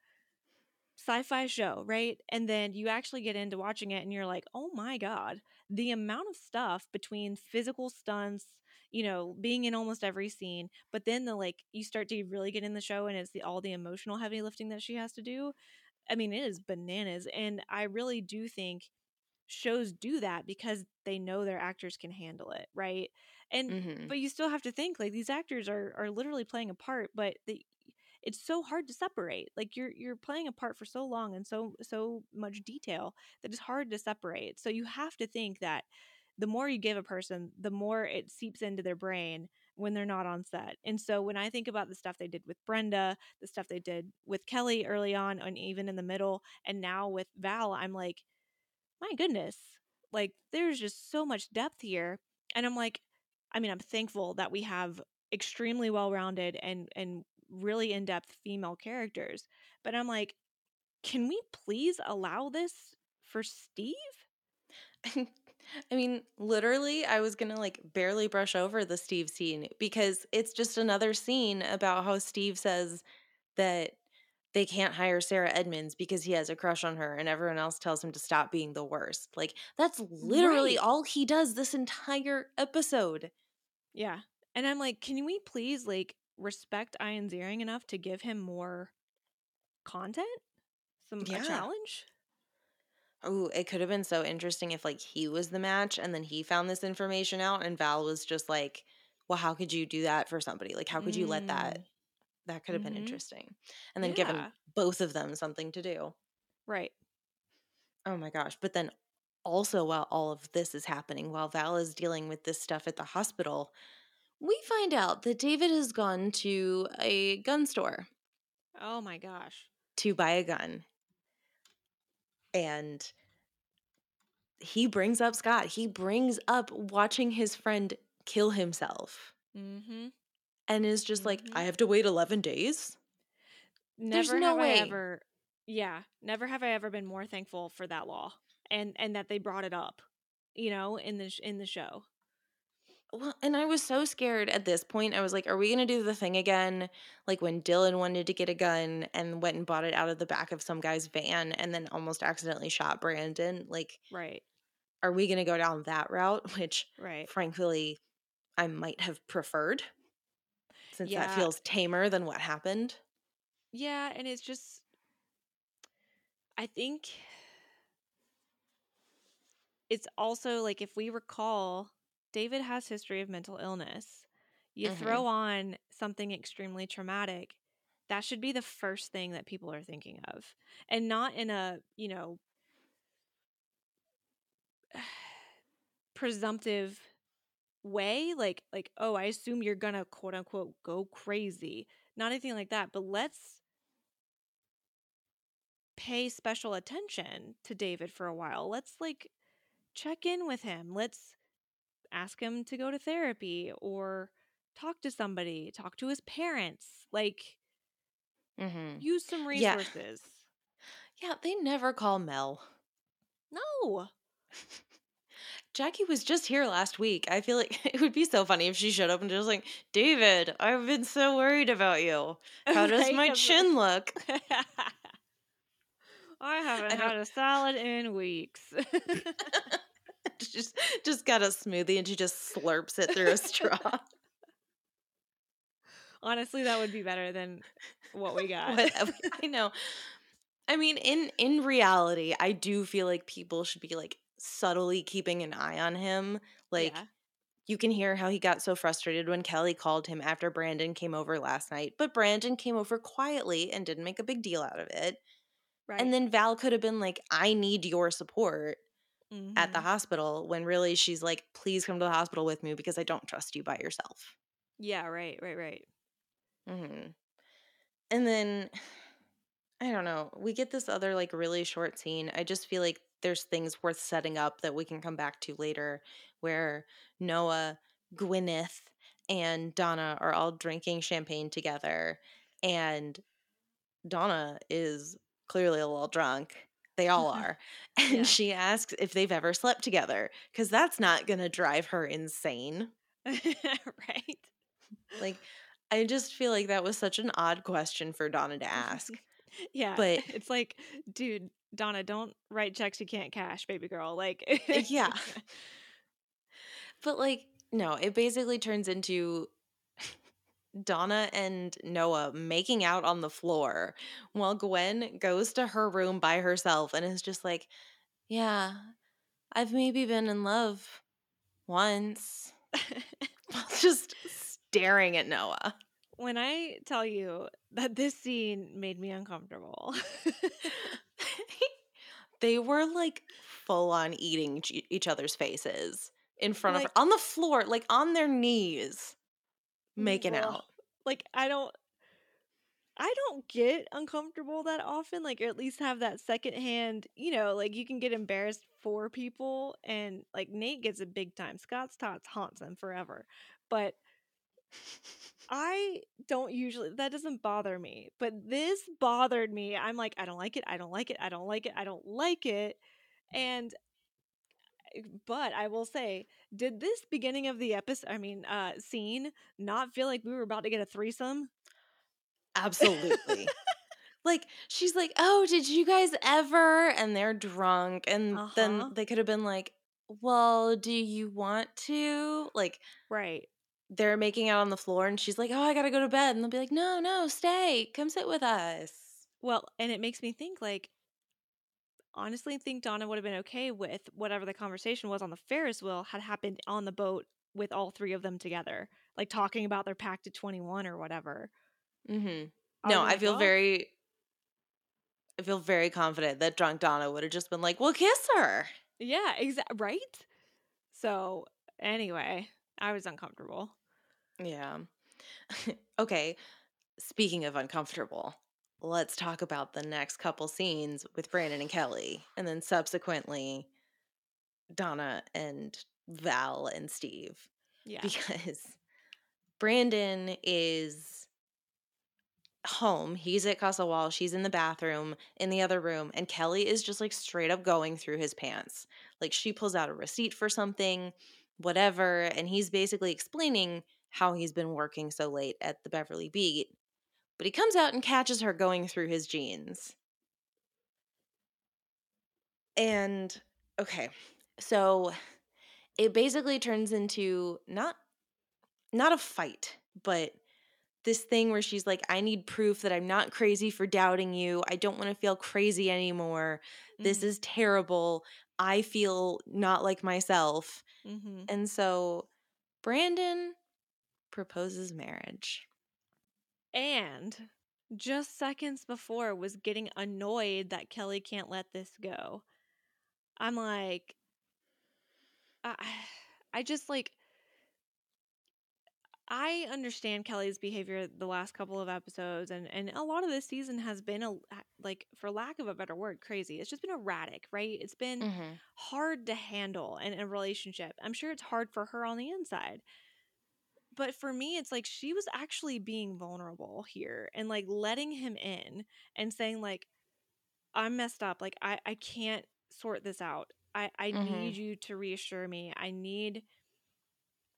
sci-fi show, right? And then you actually get into watching it and you're like, "Oh my god, the amount of stuff between physical stunts, you know, being in almost every scene, but then the like you start to really get in the show and it's the all the emotional heavy lifting that she has to do. I mean, it is bananas and I really do think shows do that because they know their actors can handle it, right? And hmm but you still have to think like these actors are are literally playing a part, but they it's so hard to separate. Like you're you're playing a part for so long and so so much detail that it's hard to separate. So you have to think that the more you give a person, the more it seeps into their brain when they're not on set. And so when I think about the stuff they did with Brenda, the stuff they did with Kelly early on and even in the middle, and now with Val, I'm like, my goodness, like there's just so much depth here. And I'm like, I mean, I'm thankful that we have extremely well-rounded and and really in-depth female characters. But I'm like, can we please allow this for Steve? I mean, literally, I was gonna like barely brush over the Steve scene because it's just another scene about how Steve says that they can't hire Sarah Edmonds because he has a crush on her and everyone else tells him to stop being the worst. Like, that's literally Right. all he does this entire episode. Yeah. And I'm like, can we please like respect Ian Ziering enough to give him more content? Some Yeah. challenge? Oh, it could have been so interesting if like he was the match and then he found this information out and Val was just like, well, how could you do that for somebody? Like, how could you let that? Mm, That could have been mhm. interesting. And then given both of them something to do. Right. Oh my gosh. But then also, while all of this is happening, while Val is dealing with this stuff at the hospital, we find out that David has gone to a gun store Oh my gosh. to buy a gun. And he brings up Scott. He brings up watching his friend kill himself Mm-hmm. and is just like, Mhm. I have to wait 11 days. There's no have way. I ever yeah, never have I ever been more thankful for that law and and that they brought it up, you know, in the sh- in the show. Well, and I was so scared at this point. I was like, are we going to do the thing again? Like when Dylan wanted to get a gun and went and bought it out of the back of some guy's van and then almost accidentally shot Brandon. Like, Right. are we going to go down that route? Which, Right. frankly, I might have preferred since that feels tamer than what happened. Yeah, and it's just I think it's also like if we recall, David has history of mental illness. You Mhm. throw on something extremely traumatic, that should be the first thing that people are thinking of. And not in a, you know, presumptive way like like oh i assume you're gonna quote unquote go crazy not anything like that but let's pay special attention to david for a while let's like check in with him let's ask him to go to therapy or talk to somebody talk to his parents like Mm-hmm. use some resources Yeah, they never call Mel. no Jackie was just here last week. I feel like it would be so funny if she showed up and just like, David, I've been so worried about you. How does my chin look? I haven't I had a salad in weeks. just just got a smoothie and she just slurps it through a straw. Honestly, that would be better than what we got. What- I know. I mean, in in reality, I do feel like people should be like subtly keeping an eye on him. Like Yeah. you can hear how he got so frustrated when Kelly called him after Brandon came over last night, but Brandon came over quietly and didn't make a big deal out of it. right. And then Val could have been like, "I need your support." At the Mhm. hospital when really she's like, please come to the hospital with me because I don't trust you by yourself. yeah, right, right, right. hmm And then, I don't know, we get this other like really short scene. I just feel like there's things worth setting up that we can come back to later where Noah, Gwyneth, and Donna are all drinking champagne together. And Donna is clearly a little drunk. They all are. And Yeah. she asks if they've ever slept together because that's not going to drive her insane. right. Like, I just feel like that was such an odd question for Donna to ask. Yeah. But- it's like, dude, Donna, don't write checks you can't cash, baby girl. Like eh, yeah. But, like, no, it basically turns into Donna and Noah making out on the floor while Gwen goes to her room by herself and is just like, yeah, I've maybe been in love once. just staring at Noah. when I tell you that this scene made me uncomfortable. they were like full on eating each- other's faces in front of her on the floor, like on their knees, making Ugh. out. Like I don't I don't get uncomfortable that often, like or at least have that second hand, you know, like you can get embarrassed for people and like Nate gets a big time. Scott's tots haunts them forever. But I don't usually that doesn't bother me. But this bothered me. I'm like, I don't like it, I don't like it, I don't like it, I don't like it. And but I will say, did this beginning of the episode, I mean, uh, scene, not feel like we were about to get a threesome? Absolutely. like she's like, "Oh, did you guys ever?" and they're drunk and Uh-huh. then they could have been like, "Well, do you want to?" Like Right. they're making out on the floor and she's like, "Oh, I got to go to bed." And they'll be like, "No, no, stay. Come sit with us." Well, and it makes me think like honestly think Donna would have been okay with whatever the conversation was on the Ferris wheel had happened on the boat with all three of them together, like talking about their pact at 21 or whatever. Mm-hmm. I No, I feel like, "Oh, very I feel very confident that drunk Donna would have just been like, "Well, kiss her." Yeah, exactly. Right? So, anyway, I was uncomfortable. Yeah. okay. Speaking of uncomfortable, let's talk about the next couple scenes with Brandon and Kelly, and then subsequently Donna and Val and Steve. Yeah. Because Brandon is home. He's at Casa Walsh. She's in the bathroom in the other room. And Kelly is just like straight up going through his pants. Like she pulls out a receipt for something, whatever. And he's basically explaining how he's been working so late at the Beverly Beat. But he comes out and catches her going through his jeans. And okay, so it basically turns into not not a fight, but this thing where she's like, I need proof that I'm not crazy for doubting you. I don't want to feel crazy anymore. This Mhm. is terrible. I feel not like myself. Mhm. And so Brandon proposes marriage. And just seconds before was getting annoyed that Kelly can't let this go. I'm like I I just like I understand Kelly's behavior the last couple of episodes and and a lot of this season has been a like for lack of a better word crazy. It's just been erratic, right? It's been Mm-hmm. hard to handle in a relationship. I'm sure it's hard for her on the inside. But for me, it's like she was actually being vulnerable here and like letting him in and saying, like, I'm messed up. Like, I, I can't sort this out. I, I Mhm. need you to reassure me. I need,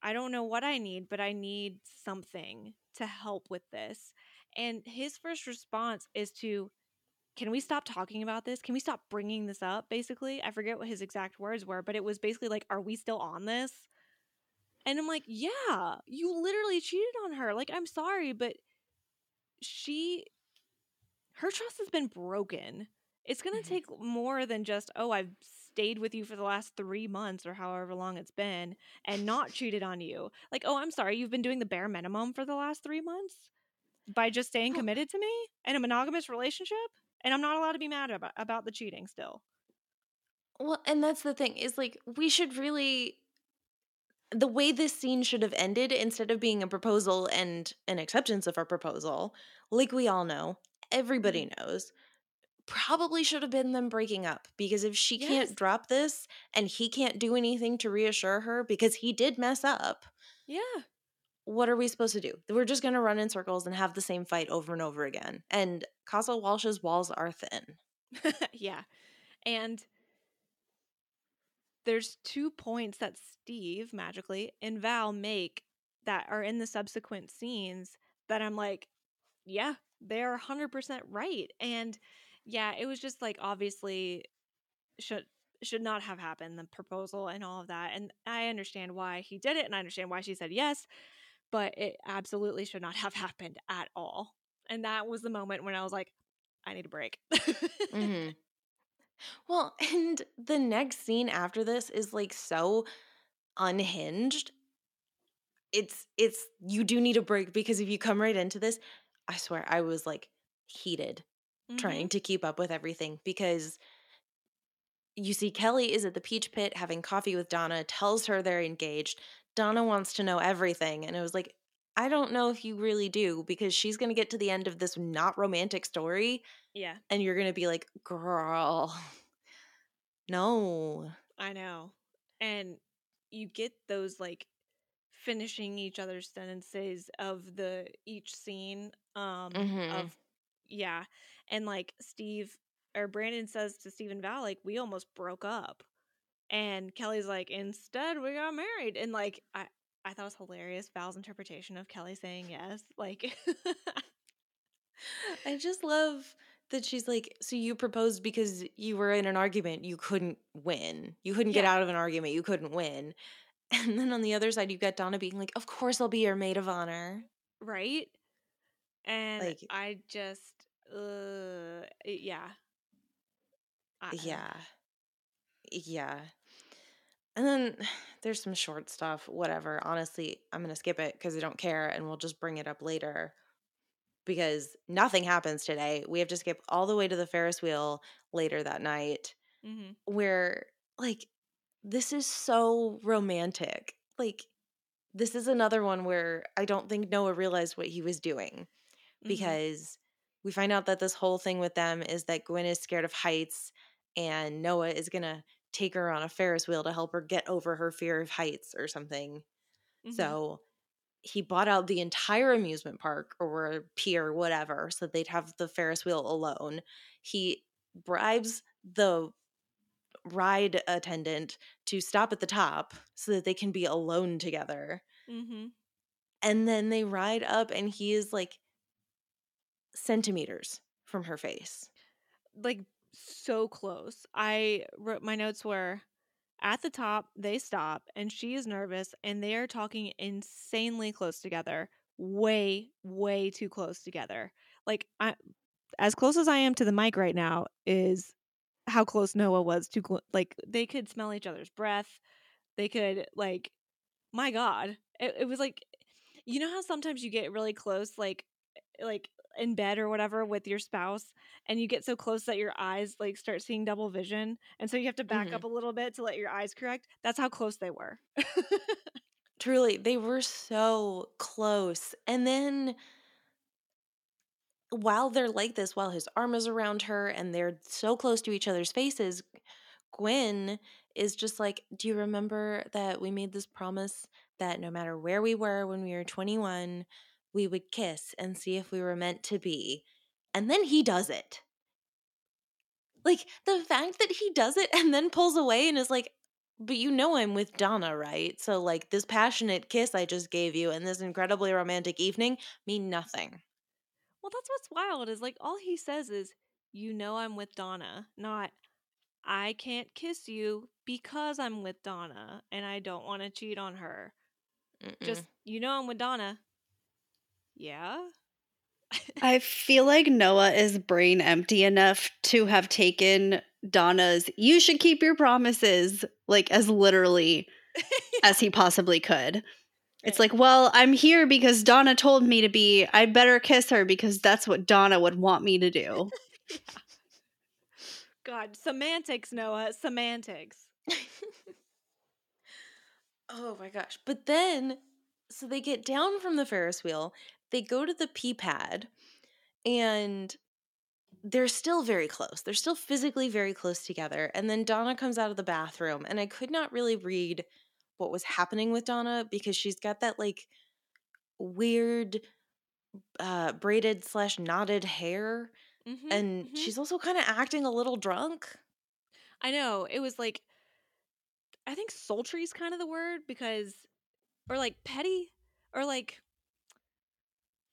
I don't know what I need, but I need something to help with this. And his first response is to, can we stop talking about this? Can we stop bringing this up? Basically, I forget what his exact words were, but it was basically like, are we still on this? And I'm like, yeah, you literally cheated on her. Like, I'm sorry, but she, her trust has been broken. It's going to Mhm. take more than just, oh, I've stayed with you for the last three months or however long it's been and not cheated on you. Like, oh, I'm sorry, you've been doing the bare minimum for the last three months by just staying committed to me in a monogamous relationship. And I'm not allowed to be mad about, about the cheating still. Well, and that's the thing is like we should really the way this scene should have ended instead of being a proposal and an acceptance of our proposal, like we all know, everybody mm-hmm. knows, probably should have been them breaking up because if she Yes. can't drop this and he can't do anything to reassure her because he did mess up, Yeah. what are we supposed to do? We're just going to run in circles and have the same fight over and over again. And Casa Walsh's walls are thin. yeah. And there's two points that Steve magically and Val make that are in the subsequent scenes that I'm like, yeah, they're 100% right. And yeah, it was just like obviously should should not have happened the proposal and all of that and i understand why he did it and i understand why she said yes but it absolutely should not have happened at all. And that was the moment when i was like i need a break. Hmm Well, and the next scene after this is like so unhinged. It's it's you do need a break because if you come right into this, I swear I was like heated trying mm-hmm. to keep up with everything because you see Kelly is at the Peach Pit having coffee with Donna, tells her they're engaged. Donna wants to know everything and it was like I don't know if you really do because she's going to get to the end of this not romantic story yeah and you're going to be like, "Girl, no." i know and you get those like finishing each other's sentences of the each scene um Mhm. of yeah and like steve or brandon says to stephen val like we almost broke up and kelly's like instead we got married and like i i thought it was hilarious val's interpretation of kelly saying yes like I just love that she's like, so you proposed because you were in an argument you couldn't win. You couldn't get out of an argument you couldn't win. And then on the other side, you've got Donna being like, of course I'll be your maid of honor. right and Like- i just uh yeah I- Yeah. Yeah. And then there's some short stuff, whatever. Honestly, I'm going to skip it because I don't care and we'll just bring it up later. Because nothing happens today. We have to skip all the way to the Ferris wheel later that night Mm-hmm. where like this is so romantic. Like this is another one where I don't think Noah realized what he was doing Mm-hmm. because we find out that this whole thing with them is that Gwen is scared of heights and Noah is going to take her on a Ferris wheel to help her get over her fear of heights or something. Mhm. So he bought out the entire amusement park or pier, whatever, so they'd have the Ferris wheel alone. He bribes the ride attendant to stop at the top so that they can be alone together. Mm-hmm. And then they ride up, and he is like centimeters from her face. like so close. I wrote my notes were at the top, they stop, and she is nervous, and they are talking insanely close together. Way, way too close together. Like I as close as I am to the mic right now is how close Noah was to like they could smell each other's breath. They could like my god. It, it was like you know how sometimes you get really close like eh, like in bed or whatever with your spouse and you get so close that your eyes like start seeing double vision and so you have to back Mhm. up a little bit to let your eyes correct that's how close they were Truly, they were so close. And then while they're like this, while his arm is around her and they're so close to each other's faces, Gwen is just like, Do you remember that we made this promise that no matter where we were when we were 21, we would kiss and see if we were meant to be? And then he does it. Like the fact that he does it and then pulls away and is like, but you know I'm with Donna, right? So like this passionate kiss I just gave you and this incredibly romantic evening mean nothing. well that's what's wild is like all he says is you know i'm with donna not i can't kiss you because i'm with donna and i don't want to cheat on her Mm-mm. just you know i'm with donna yeah I feel like Noah is brain empty enough to have taken Donna's you should keep your promises like as literally as he possibly could. It's like, well, I'm here because Donna told me to be. I'd better kiss her because that's what Donna would want me to do. god semantics noah semantics oh my gosh. But then so they get down from the Ferris wheel, they go to the pee pad, and they're still very close. They're still physically very close together. And then Donna comes out of the bathroom, and I could not really read what was happening with Donna because she's got that like weird uh braided slash knotted hair Mhm, and mhm. she's also kind of acting a little drunk I know. It was like I think sultry is kind of the word because or like petty or like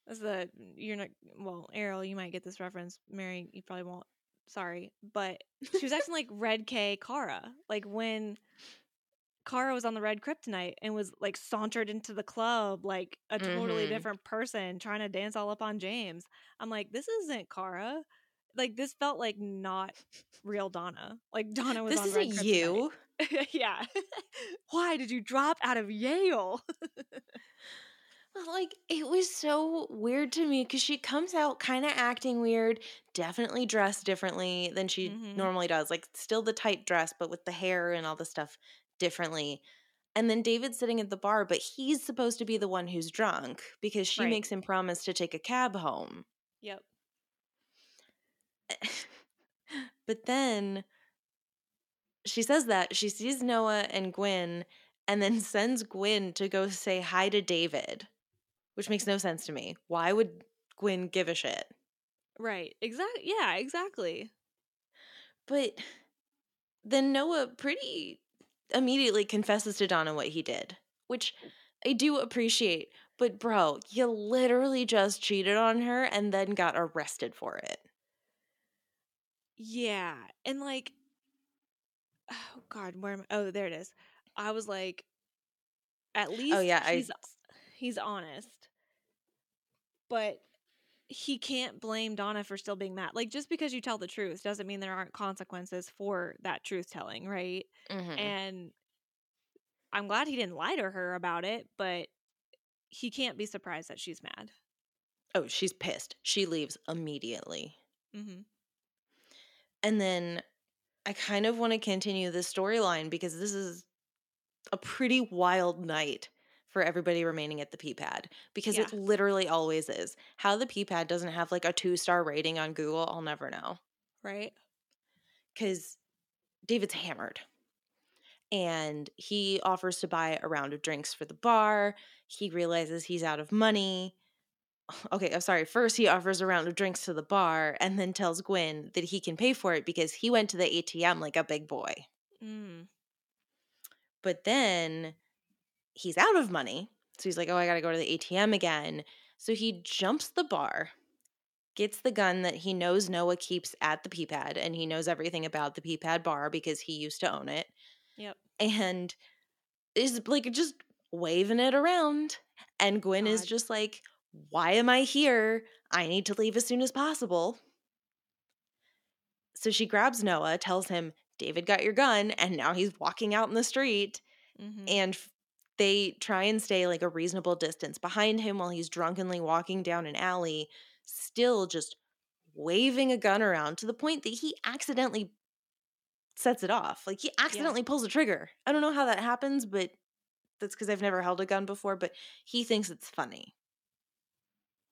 as the you're not well, Ariel, you might get this reference. Mary, you probably won't. Sorry. But she was acting like Red K Kara. Like when Kara was on the Red Kryptonite and was like sauntered into the club like a totally Mhm. different person trying to dance all up on James. I'm like, this isn't Kara. Like this felt like not real Donna. Like Donna was this on isn't Kryptonite. you yeah. Why did you drop out of Yale? like it was so weird to me because she comes out kind of acting weird definitely dressed differently than she Mhm. normally does like still the tight dress but with the hair and all the stuff differently and then david's sitting at the bar but he's supposed to be the one who's drunk because she Right. makes him promise to take a cab home Yep. but then she says that she sees Noah and Gwen and then sends Gwen to go say hi to David, which makes no sense to me. Why would Gwen give a shit? Right. Exactly. Yeah, exactly. But then Noah pretty immediately confesses to Donna what he did, which I do appreciate. But bro, you literally just cheated on her and then got arrested for it. Yeah. And like oh god, where am I? Oh, there it is. I was like at oh, least oh yeah, I he's he's honest. But he can't blame Donna for still being mad. Like just because you tell the truth doesn't mean there aren't consequences for that truth telling, right? Mhm. And I'm glad he didn't lie to her about it, but he can't be surprised that she's mad. Oh, she's pissed. She leaves immediately. Mm-hmm. And then I kind of want to continue this storyline because this is a pretty wild night for everybody remaining at the P pad because it literally always is. How the P pad doesn't have like a two star rating on Google, I'll never know. Right. Because David's hammered and he offers to buy a round of drinks for the bar. He realizes he's out of money. Okay, I'm sorry. First, he offers a round of drinks to the bar and then tells Gwen that he can pay for it because he went to the ATM like a big boy. Mm. But then he's out of money. So he's like, oh, I got to go to the ATM again. So he jumps the bar, gets the gun that he knows Noah keeps at the P pad, and he knows everything about the P pad bar because he used to own it, Yep. and is like just waving it around. And Gwen is just like, why am I here? I need to leave as soon as possible. So she grabs Noah, tells him, David got your gun, and now he's walking out in the street Mm-hmm. and they try and stay like a reasonable distance behind him while he's drunkenly walking down an alley, still just waving a gun around to the point that he accidentally sets it off. Like he accidentally pulls a trigger. I don't know how that happens, but that's because I've never held a gun before, but he thinks it's funny.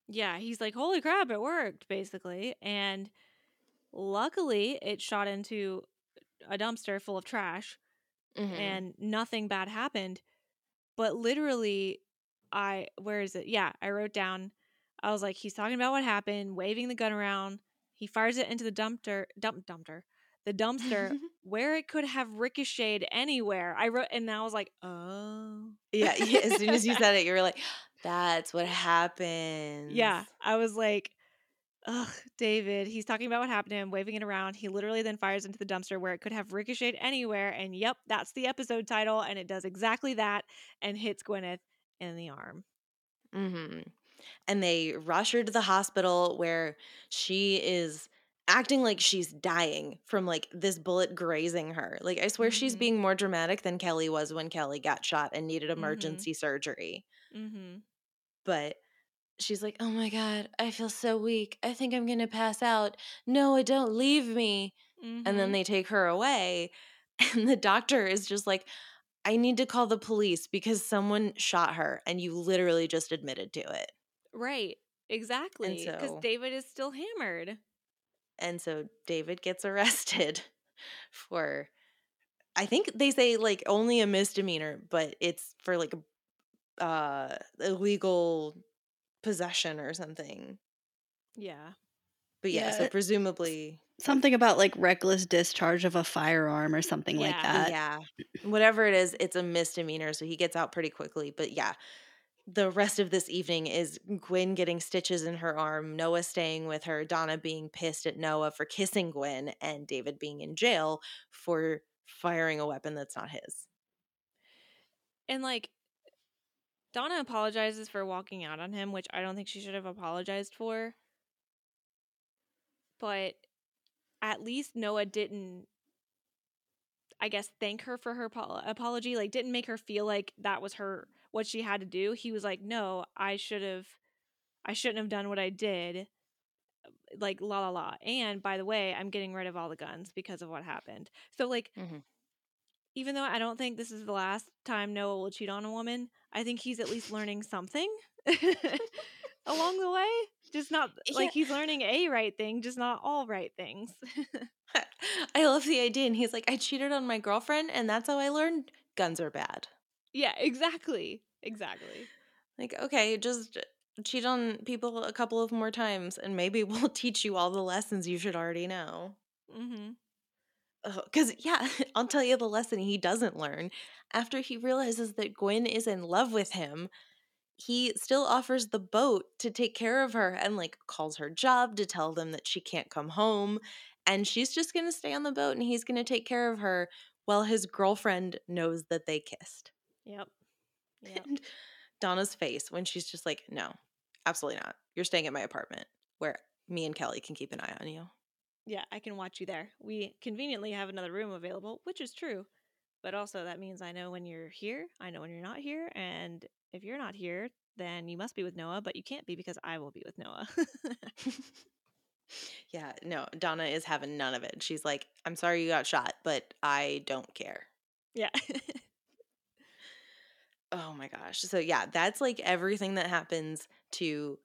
Yeah, he's like, "Holy crap, it worked!" Basically, and luckily, it shot into a dumpster full of trash, Mhm. and nothing bad happened. But literally, I where is it? Yeah, I wrote down. I was like, he's talking about what happened, waving the gun around. He fires it into the dumpster, dump dumpster, the dumpster where it could have ricocheted anywhere. I wrote, and I was like, oh, yeah, yeah, as soon as you said it, you were like, that's what happens. Yeah, I was like, ugh, David. He's talking about what happened to him, waving it around. He literally then fires into the dumpster where it could have ricocheted anywhere. And yep, that's the episode title. And it does exactly that and hits Gwyneth in the arm. Mm-hmm. And they rush her to the hospital where she is acting like she's dying from like this bullet grazing her. Like I swear she's Mhm. being more dramatic than Kelly was when Kelly got shot and needed Mhm. emergency surgery. Mm-hmm. But she's like, "Oh my god, I feel so weak. I think I'm going to pass out. No, don't leave me." Mm-hmm. And then they take her away and the doctor is just like, "I need to call the police because someone shot her and you literally just admitted to it." right, exactly. Because so- David is still hammered. And so David gets arrested for I think they say like only a misdemeanor, but it's for like a uh illegal possession or something. Yeah. But yeah, Yeah, so presumably Something about like reckless discharge of a firearm or something like that. yeah. Whatever it is, it's a misdemeanor, so he gets out pretty quickly. But yeah, the rest of this evening is Gwen getting stitches in her arm, Noah staying with her, Donna being pissed at Noah for kissing Gwen, and David being in jail for firing a weapon that's not his. And like, Donna apologizes for walking out on him, which I don't think she should have apologized for. But at least Noah didn't, I guess, thank her for her apo- apology. Like, didn't make her feel like that was her, what she had to do. He was like, no, I should have, I shouldn't have done what I did. Like, la la la. And by the way, I'm getting rid of all the guns because of what happened. So, like, Mhm. Even though I don't think this is the last time Noah will cheat on a woman, I think he's at least learning something along the way. Just not like Yeah. he's learning a right thing, just not all right things. I love the idea. And he's like, I cheated on my girlfriend, and that's how I learned guns are bad. yeah, exactly. Exactly. Like, okay, just cheat on people a couple of more times, and maybe we'll teach you all the lessons you should already know. Mm-hmm. Uh, because, yeah, I'll tell you the lesson he doesn't learn. After he realizes that Gwen is in love with him, he still offers the boat to take care of her and, like, calls her job to tell them that she can't come home. And she's just going to stay on the boat and he's going to take care of her while his girlfriend knows that they kissed. Yep. Yep. And Donna's face when she's just like, no, absolutely not. You're staying at my apartment where me and Kelly can keep an eye on you. Yeah, I can watch you there. We conveniently have another room available, which is true. But also that means I know when you're here, I know when you're not here, and if you're not here, then you must be with Noah, but you can't be because I will be with Noah. yeah, no, Donna is having none of it. She's like, I'm sorry you got shot, but I don't care. yeah. Oh my gosh. So yeah, that's like everything that happens to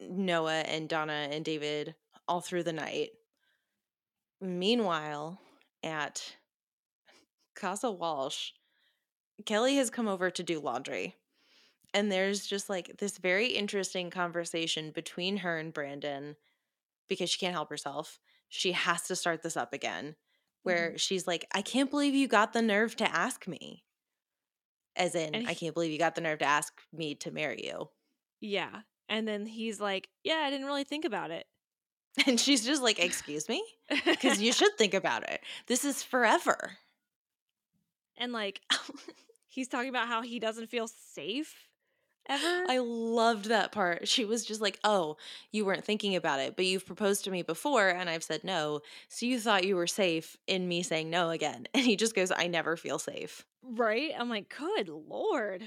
Noah and Donna and David all through the night. Meanwhile, at Casa Walsh, Kelly has come over to do laundry. And there's just like this very interesting conversation between her and Brandon because she can't help herself. She has to start this up again, where Mhm. she's like, I can't believe you got the nerve to ask me. As in, And I can't believe you got the nerve to ask me to marry you. yeah. And then he's like, Yeah, I didn't really think about it. And she's just like, Excuse me? Because you should think about it. This is forever. and like, he's talking about how he doesn't feel safe ever. I loved that part. She was just like, Oh, you weren't thinking about it, but you've proposed to me before and I've said no. So you thought you were safe in me saying no again. And he just goes, I never feel safe. right? I'm like, Good Lord.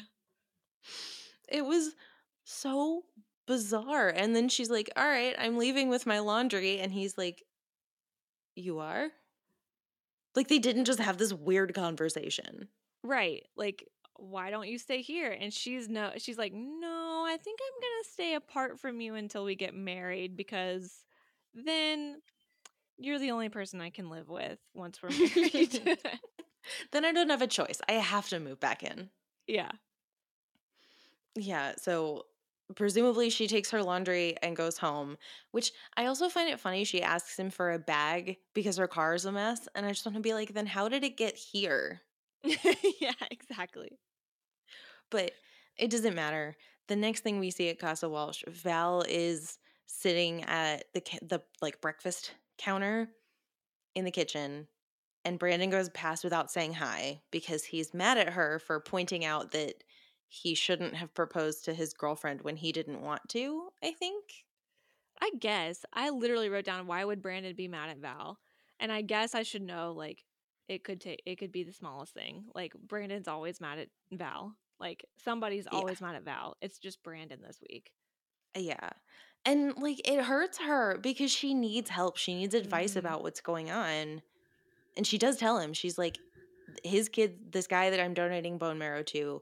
It was so bizarre. And then she's like, All right, I'm leaving with my laundry. And he's like, You are? Like they didn't just have this weird conversation. Right. Like, why don't you stay here? And she's no she's like, No, I think I'm gonna stay apart from you until we get married because then you're the only person I can live with once we're married. Then I don't have a choice. I have to move back in. yeah. Yeah. So presumably she takes her laundry and goes home, which I also find it funny. She asks him for a bag because her car is a mess. And I just want to be like, then how did it get here? yeah, exactly. But it doesn't matter. The next thing we see at Casa Walsh, Val is sitting at the the like breakfast counter in the kitchen and Brandon goes past without saying hi because he's mad at her for pointing out that he shouldn't have proposed to his girlfriend when he didn't want to, I think. I guess I literally wrote down why would Brandon be mad at Val, and I guess I should know like it could take it could be the smallest thing. Like Brandon's always mad at Val. Like somebody's Yeah. always mad at Val. It's just Brandon this week. Yeah. And like it hurts her because she needs help. She needs advice Mhm. about what's going on. And she does tell him, she's like, his kid, this guy that I'm donating bone marrow to,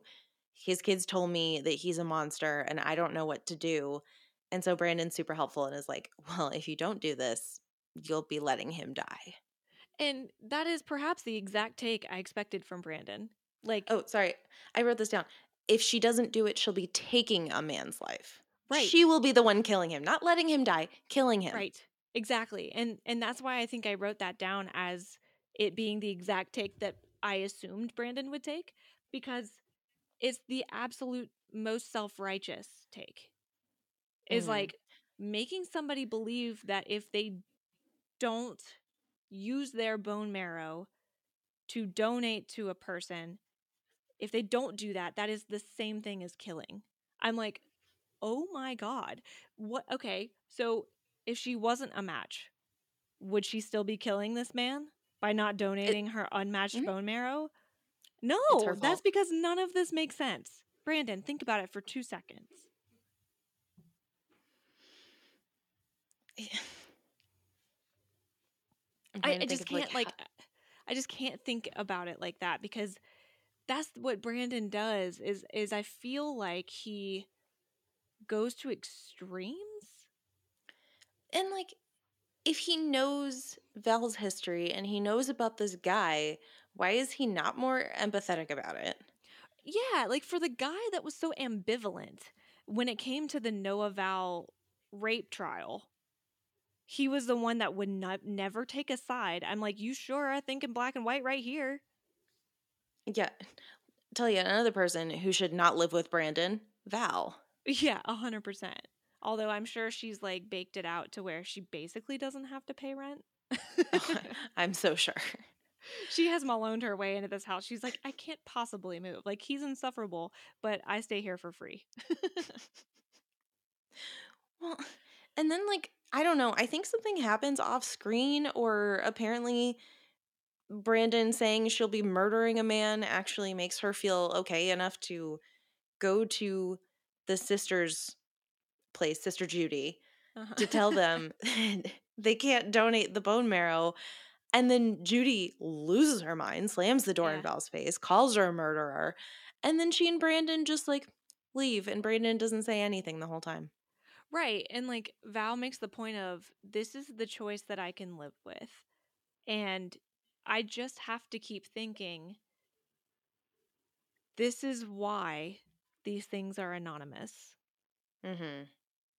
his kids told me that he's a monster and I don't know what to do. And so Brandon's super helpful and is like, well, if you don't do this, you'll be letting him die. And that is perhaps the exact take I expected from Brandon. Like Oh, sorry. I wrote this down. If she doesn't do it, she'll be taking a man's life. Right. She will be the one killing him, not letting him die, killing him. Right. Exactly. And and that's why I think I wrote that down as it being the exact take that I assumed Brandon would take because it's the absolute most self-righteous take. Is Mhm. like making somebody believe that if they don't use their bone marrow to donate to a person, if they don't do that, that is the same thing as killing. I'm like, oh my God. What? Okay. So if she wasn't a match, would she still be killing this man by not donating her unmatched Mhm. bone marrow? No, that's fault. because none of this makes sense. Brandon, think about it for two seconds. I, I just can't like, I just can't think about it like that because that's what Brandon does is is I feel like he goes to extremes. And like, if he knows Val's history and he knows about this guy, why is he not more empathetic about it? Yeah, like for the guy that was so ambivalent when it came to the Noah Val rape trial, he was the one that would not never take a side. I'm like, you sure I think in black and white right here. Yeah. Tell you another person who should not live with Brandon, Val. Yeah, a hundred percent. Although I'm sure she's like baked it out to where she basically doesn't have to pay rent. I'm so sure. She has maloned her way into this house. She's like, I can't possibly move. Like he's insufferable, but I stay here for free. Well, and then like I don't know, I think something happens off screen or apparently Brandon saying she'll be murdering a man actually makes her feel okay enough to go to the sister's place, Sister Judy, Uh-huh. to tell them they can't donate the bone marrow. And then Judy loses her mind, slams the door in Val's face, calls her a murderer. And then she and Brandon just like leave. And Brandon doesn't say anything the whole time. Right. And like Val makes the point of this is the choice that I can live with. And I just have to keep thinking this is why these things are anonymous. Mm-hmm.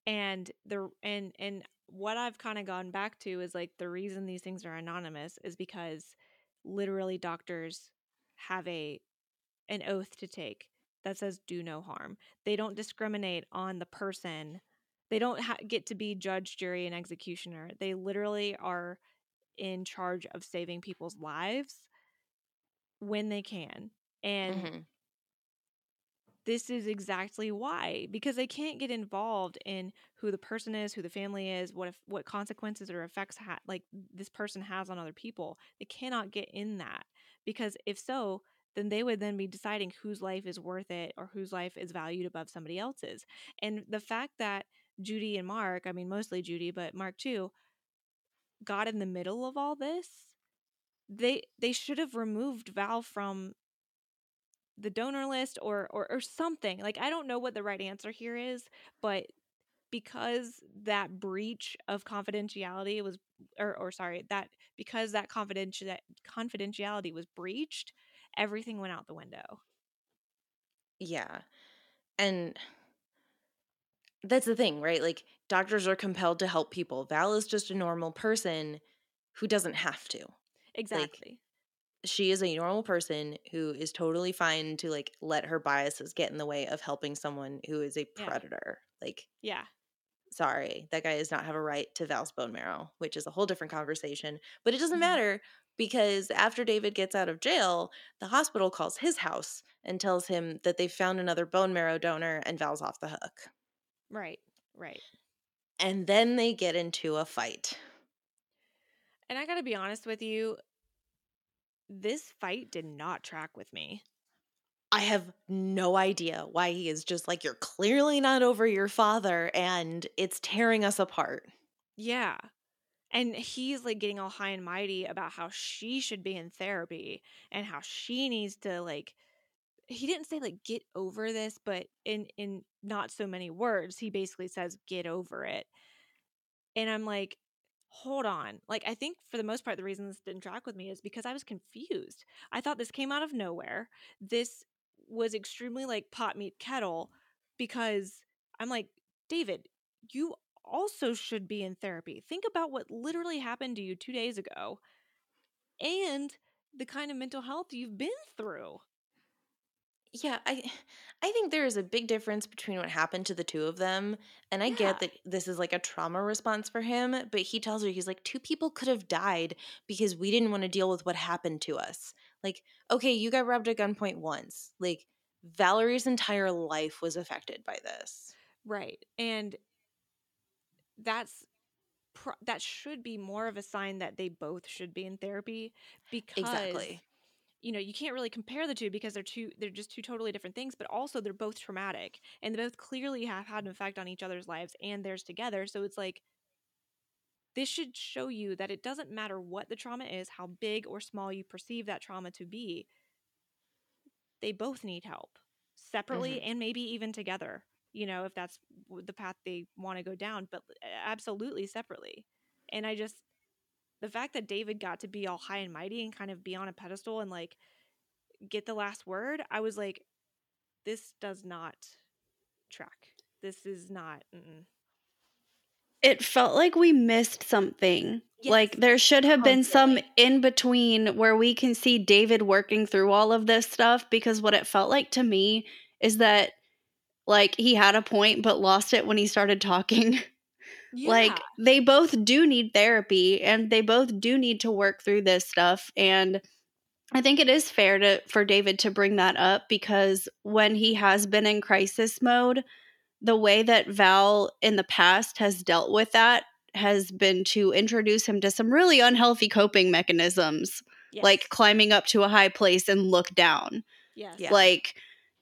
And the and and what I've kind of gone back to is like the reason these things are anonymous is because literally doctors have a an oath to take that says do no harm. They don't discriminate on the person. They don't ha- get to be judge, jury, and executioner. They literally are in charge of saving people's lives when they can. And Mhm. This is exactly why because they can't get involved in who the person is who the family is what if what consequences or effects ha- like this person has on other people. They cannot get in that because if so then they would then be deciding whose life is worth it or whose life is valued above somebody else's. And the fact that judy and mark i mean mostly judy but mark too got in the middle of all this they they should have removed val from the donor list or, or or something. Like I don't know what the right answer here is, but because that breach of confidentiality was or or sorry, that because that confidential confidentiality was breached, everything went out the window. Yeah. And that's the thing, right? Like doctors are compelled to help people. Val is just a normal person who doesn't have to. Exactly. She is a normal person who is totally fine to like let her biases get in the way of helping someone who is a Yeah. predator. Like yeah. sorry, that guy does not have a right to Val's bone marrow, which is a whole different conversation. But it doesn't Mhm. matter because after David gets out of jail, the hospital calls his house and tells him that they found another bone marrow donor and Val's off the hook. Right. Right. And then they get into a fight. And I got to be honest with you, this fight did not track with me. I have no idea why he is just like, You're clearly not over your father, and it's tearing us apart. Yeah. And he's like getting all high and mighty about how she should be in therapy and how she needs to like he didn't say like get over this, but in in not so many words, he basically says get over it. And I'm like, hold on. Like I think for the most part the reason this didn't track with me is because I was confused. I thought this came out of nowhere. This was extremely like pot meet kettle because I'm like, David, you also should be in therapy. Think about what literally happened to you 2 days ago and the kind of mental health you've been through. Yeah, I I think there is a big difference between what happened to the two of them. And I Yeah. get that this is like a trauma response for him, but he tells her he's like two people could have died because we didn't want to deal with what happened to us. Like, okay, you got robbed at gunpoint once. Like Valerie's entire life was affected by this. Right. And that's that should be more of a sign that they both should be in therapy because Exactly. You know you can't really compare the two because they're two they're just two totally different things but also they're both traumatic and they both clearly have had an effect on each other's lives and theirs together so it's like this should show you that it doesn't matter what the trauma is how big or small you perceive that trauma to be they both need help separately mm-hmm. and maybe even together you know if that's the path they want to go down but uh, absolutely separately and i just the fact that david got to be all high and mighty and kind of be on a pedestal and like get the last word i was like this does not track this is not mm-mm. It felt like we missed something. Yes, Like there should have been some in between where we can see David working through all of this stuff because what it felt like to me is that like he had a point but lost it when he started talking. yeah Like they both do need therapy and they both do need to work through this stuff and I think it is fair to for David to bring that up because when he has been in crisis mode, the way that Val in the past has dealt with that has been to introduce him to some really unhealthy coping mechanisms, yes. like climbing up to a high place and look down. yes Yeah. Like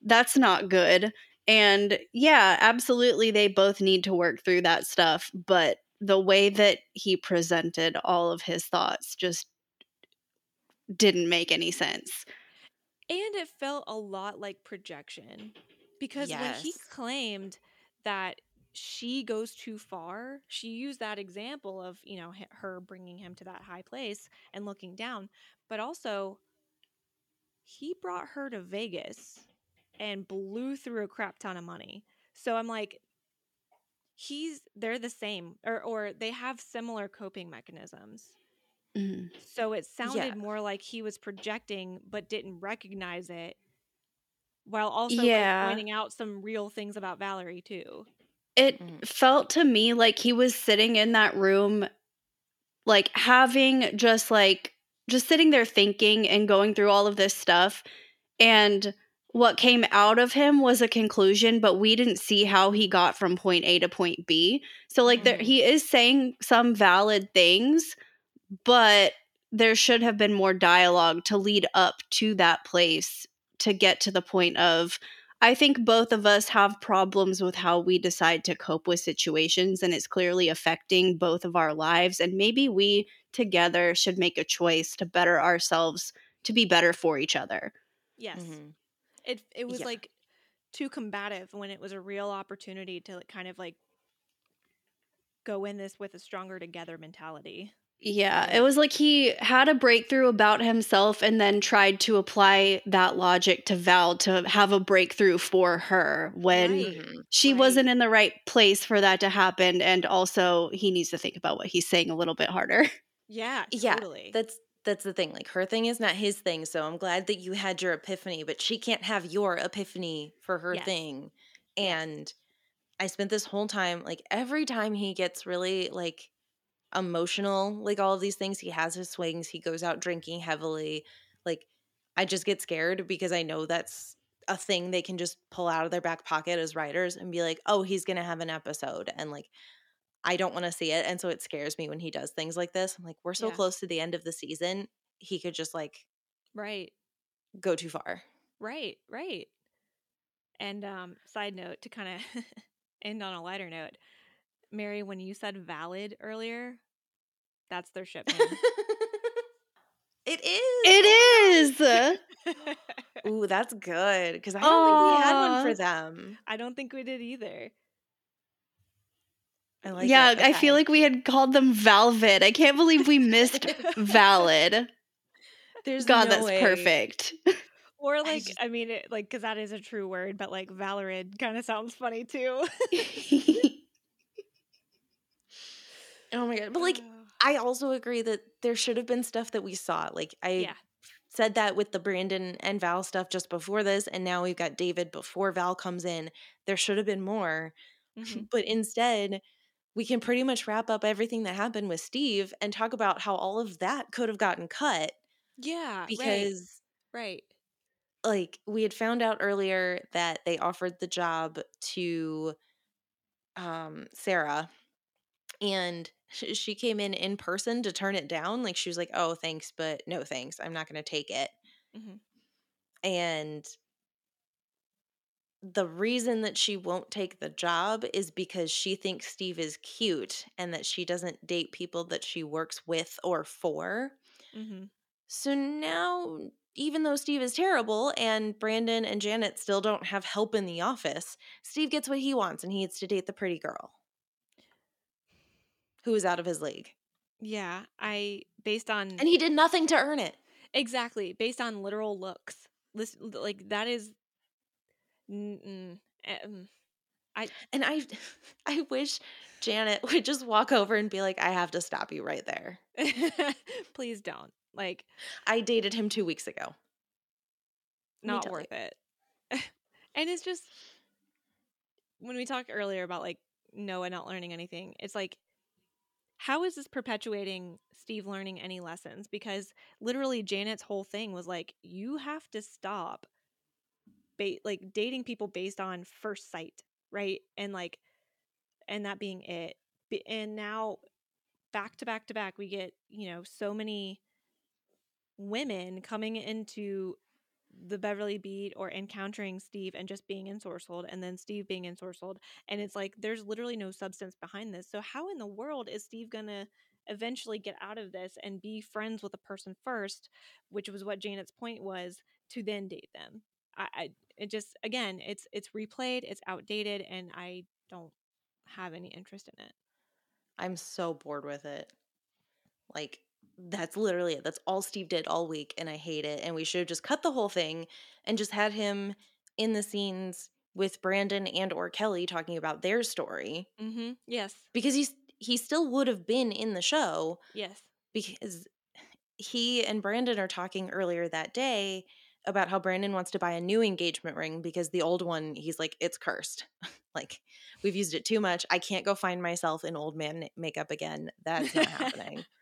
that's not good. And yeah, absolutely, they both need to work through that stuff. But the way that he presented all of his thoughts just didn't make any sense. And it felt a lot like projection because when he claimed that she goes too far, she used that example of, you know, her bringing him to that high place and looking down, but also he brought her to Vegas and blew through a crap ton of money. So I'm like he's they're the same or or they have similar coping mechanisms. Mhm. So it sounded Yeah. more like he was projecting but didn't recognize it while also Yeah. like pointing out some real things about Valerie too. It Mhm. felt to me like he was sitting in that room, like having just like, just sitting there thinking and going through all of this stuff. And what came out of him was a conclusion, but we didn't see how he got from point A to point B. So, like, there, Mhm. he is saying some valid things, but there should have been more dialogue to lead up to that place to get to the point of I think both of us have problems with how we decide to cope with situations and it's clearly affecting both of our lives and maybe we together should make a choice to better ourselves to be better for each other. Yes. Mhm. It it was Yeah. like too combative when it was a real opportunity to like, kind of like go in this with a stronger together mentality. Yeah, it was like he had a breakthrough about himself and then tried to apply that logic to Val to have a breakthrough for her when Right. She right. wasn't in the right place for that to happen. And also, he needs to think about what he's saying a little bit harder. Yeah, Yeah. That's that's the thing. Like her thing is not his thing. So I'm glad that you had your epiphany, but she can't have your epiphany for her Yes. thing. Yes. And I spent this whole time like every time he gets really like emotional, like all of these things, he has his swings, he goes out drinking heavily. Like I just get scared because I know that's a thing they can just pull out of their back pocket as writers and be like, "Oh, he's going to have an episode." And like I don't want to see it. And so it scares me when he does things like this. I'm like, we're so Yeah. close to the end of the season. He could just like right. go too far. Right, right. And um side note to kind of end on a lighter note. Mary, when you said valid earlier, that's their ship name. it is. It is. Ooh, that's good. Because I don't think we had one for them. I don't think we did either. I like yeah, it. I feel like we had called them Valvid. I can't believe we missed Valid. There's God, no that's way. perfect. Or like, I, just- mean, it, like, because that is a true word, but like Valorid kind of sounds funny too. Oh my god. But like I also agree that there should have been stuff that we saw. Like I yeah, said that with the Brandon and Val stuff just before this, and now we've got David before Val comes in. There should have been more. Mhm. But instead, we can pretty much wrap up everything that happened with Steve and talk about how all of that could have gotten cut yeah, because right, like we had found out earlier that they offered the job to um Sarah and she came in in person to turn it down like she was like oh thanks but no thanks i'm not going to take it Mhm. and the reason that she won't take the job is because she thinks Steve is cute and that she doesn't date people that she works with or for. hmm So now, even though Steve is terrible and Brandon and Janet still don't have help in the office, Steve gets what he wants and he gets to date the pretty girl who is out of his league. yeah. I based on And he did nothing to earn it. exactly based on literal looks. Listen, like that is. Mm-mm, um, And I I wish Janet would just walk over and be like, I have to stop you right there. please don't. Like, I dated him two weeks ago. Not worth it. and it's just when we talked earlier about like Noah not learning anything, it's like how is this perpetuating Steve learning any lessons? Because literally Janet's whole thing was like you have to stop ba- like dating people based on first sight, right? And like and that being it. And now back to back to back we get, you know, so many women coming into the Beverly Beat or encountering Steve and just being in ensorcelled and then Steve being in ensorcelled. And it's like there's literally no substance behind this. So how in the world is Steve gonna eventually get out of this and be friends with a person first, which was what Janet's point was, to then date them? I, I it just again, it's it's replayed, it's outdated, and I don't have any interest in it. I'm so bored with it. Like that's literally it. That's all Steve did all week, and I hate it. And we should have just cut the whole thing and just had him in the scenes with Brandon and or Kelly talking about their story Mm-hmm. Yes. because he's he still would have been in the show Yes. because he and Brandon are talking earlier that day about how Brandon wants to buy a new engagement ring because the old one he's like it's cursed. like we've used it too much. I can't go find myself in old man makeup again. That's not happening.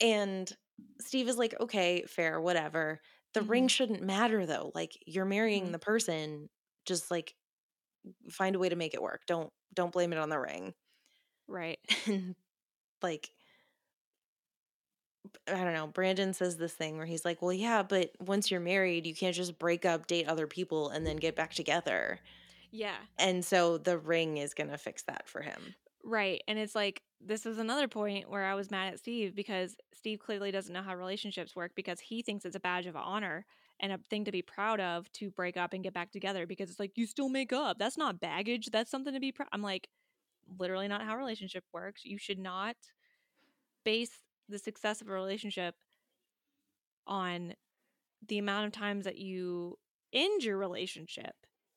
And Steve is like, okay, fair, whatever. The ring Mhm. shouldn't matter though. Like you're marrying Mhm. the person, just like find a way to make it work. Don't don't blame it on the ring. Right. And like I don't know, Brandon says this thing where he's like, "Well, yeah, but once you're married, you can't just break up, date other people and then get back together." Yeah. And so the ring is going to fix that for him. Right. And it's like, this is another point where I was mad at Steve because Steve clearly doesn't know how relationships work because he thinks it's a badge of honor and a thing to be proud of to break up and get back together because it's like, you still make up. That's not baggage. That's something to be proud. I'm like, literally not how relationship works. You should not base the success of a relationship on the amount of times that you end your relationship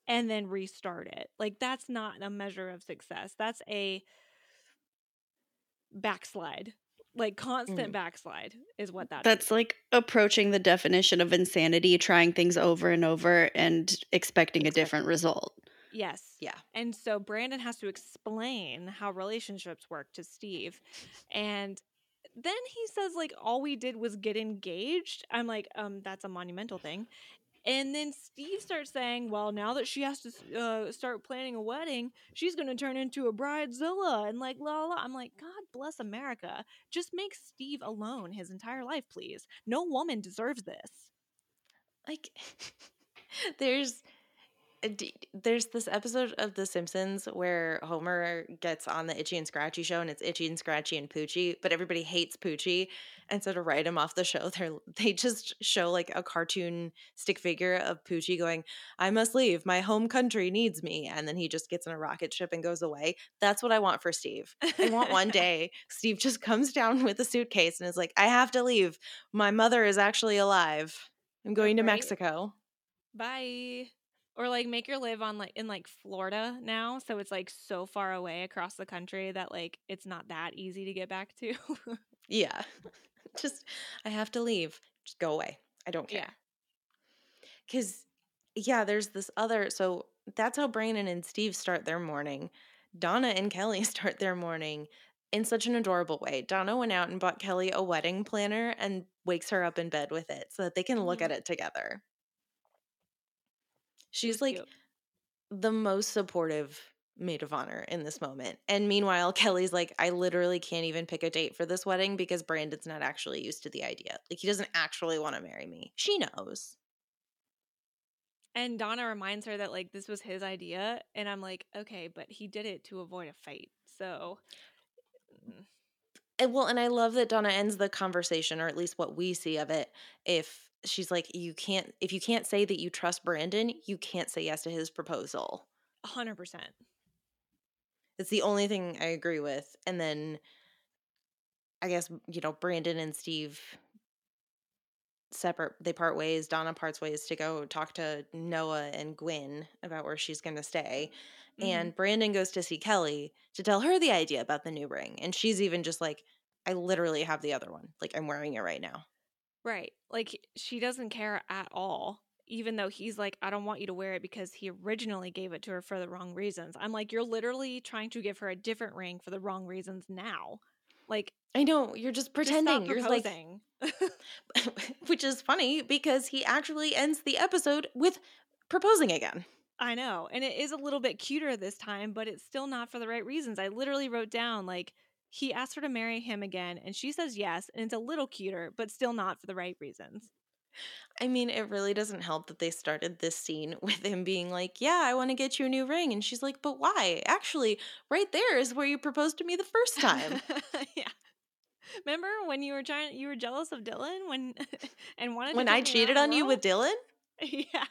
and then restart it. Like that's not a measure of success. That's a backslide. Like constant Mm. backslide is what that is. That's like approaching the definition of insanity, trying things over and over and expecting a different result. Yes. Yeah. And so Brandon has to explain how relationships work to Steve. And then he says like all we did was get engaged. I'm like, um that's a monumental thing. And then Steve starts saying, well, now that she has to uh, start planning a wedding, she's going to turn into a bridezilla and like la la. I'm like, God bless America. Just make Steve alone his entire life, please. No woman deserves this. Like there's Uh, there's this episode of The Simpsons where Homer gets on the Itchy and Scratchy show, and it's Itchy and Scratchy and Poochie, but everybody hates Poochie, and so to write him off the show, they they just show like a cartoon stick figure of Poochie going, "I must leave, my home country needs me," and then he just gets in a rocket ship and goes away. That's what I want for Steve. I want one day Steve just comes down with a suitcase and is like, "I have to leave. My mother is actually alive. I'm going to Mexico." Bye. Or like make her live on like in like Florida now, so it's like so far away across the country that like it's not that easy to get back to. Yeah. Just I have to leave. Just go away. I don't care. Yeah. Cuz yeah, there's this other so that's how Brandon and Steve start their morning. Donna and Kelly start their morning in such an adorable way. Donna went out and bought Kelly a wedding planner and wakes her up in bed with it so that they can look Mhm. at it together. She's like cute. the most supportive maid of honor in this moment. And meanwhile, Kelly's like, I literally can't even pick a date for this wedding because Brandon's not actually used to the idea. Like, he doesn't actually want to marry me. She knows. And Donna reminds her that like this was his idea, and I'm like, okay, but he did it to avoid a fight. So mm, And well, and I love that Donna ends the conversation, or at least what we see of it. If she's like, you can't, if you can't say that you trust Brandon, you can't say yes to his proposal. a hundred percent. It's the only thing I agree with. And then I guess, you know, Brandon and Steve separate, they part ways. Donna parts ways to go talk to Noah and Gwen about where she's going to stay. Mhm. And Brandon goes to see Kelly to tell her the idea about the new ring. And she's even just like, I literally have the other one. Like, I'm wearing it right now. Right. Like she doesn't care at all, even though he's like, I don't want you to wear it because he originally gave it to her for the wrong reasons. I'm like, you're literally trying to give her a different ring for the wrong reasons now. Like, I know, you're just just pretending. stop You're like, which is funny because he actually ends the episode with proposing again. I know. And it is a little bit cuter this time, but it's still not for the right reasons. I literally wrote down, like, he asks her to marry him again, and she says yes, and it's a little cuter, but still not for the right reasons. I mean, it really doesn't help that they started this scene with him being like, Yeah, I want to get you a new ring. And she's like, But why? Actually, right there is where you proposed to me the first time. yeah. Remember when you were trying you were jealous of Dylan when and wanted to when I cheated on you with Dylan? Yeah.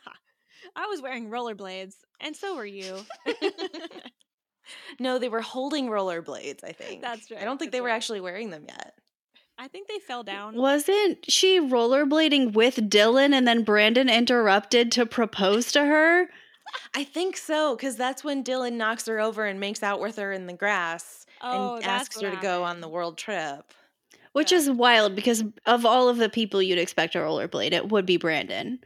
I was wearing rollerblades and so were you. No, they were holding rollerblades, I think. That's right. I don't think they that's were actually wearing them yet. I think they fell down. Wasn't she rollerblading with Dylan and then Brandon interrupted to propose to her? I think so, because that's when Dylan knocks her over and makes out with her in the grass Oh, and asks her to go on the world trip. Which Yeah. is wild because of all of the people you'd expect to rollerblade, it would be Brandon.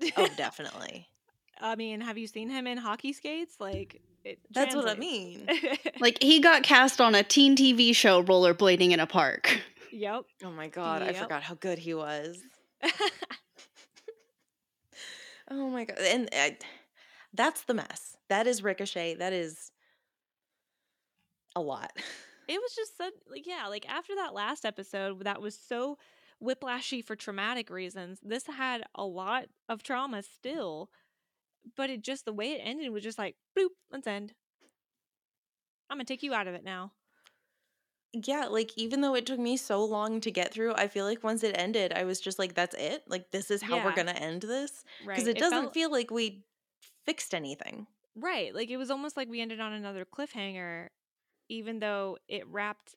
Oh, definitely. I mean, have you seen him in hockey skates? Like it That's what I mean. Like he got cast on a teen TV show rollerblading in a park. yep. Oh my god, I forgot how good he was. Oh my god, and uh, that's the mess. That is Ricochet. That is a lot. it was just so like yeah like after that last episode that was so whiplashy for traumatic reasons this had a lot of trauma still but it just the way it ended was just like bloop let's end i'm gonna take you out of it now Yeah, like even though it took me so long to get through, I feel like once it ended, I was just like, "That's it. Like this is how we're gonna end this." right Because it doesn't felt- feel like we fixed anything. right like it was almost like we ended on another cliffhanger even though it wrapped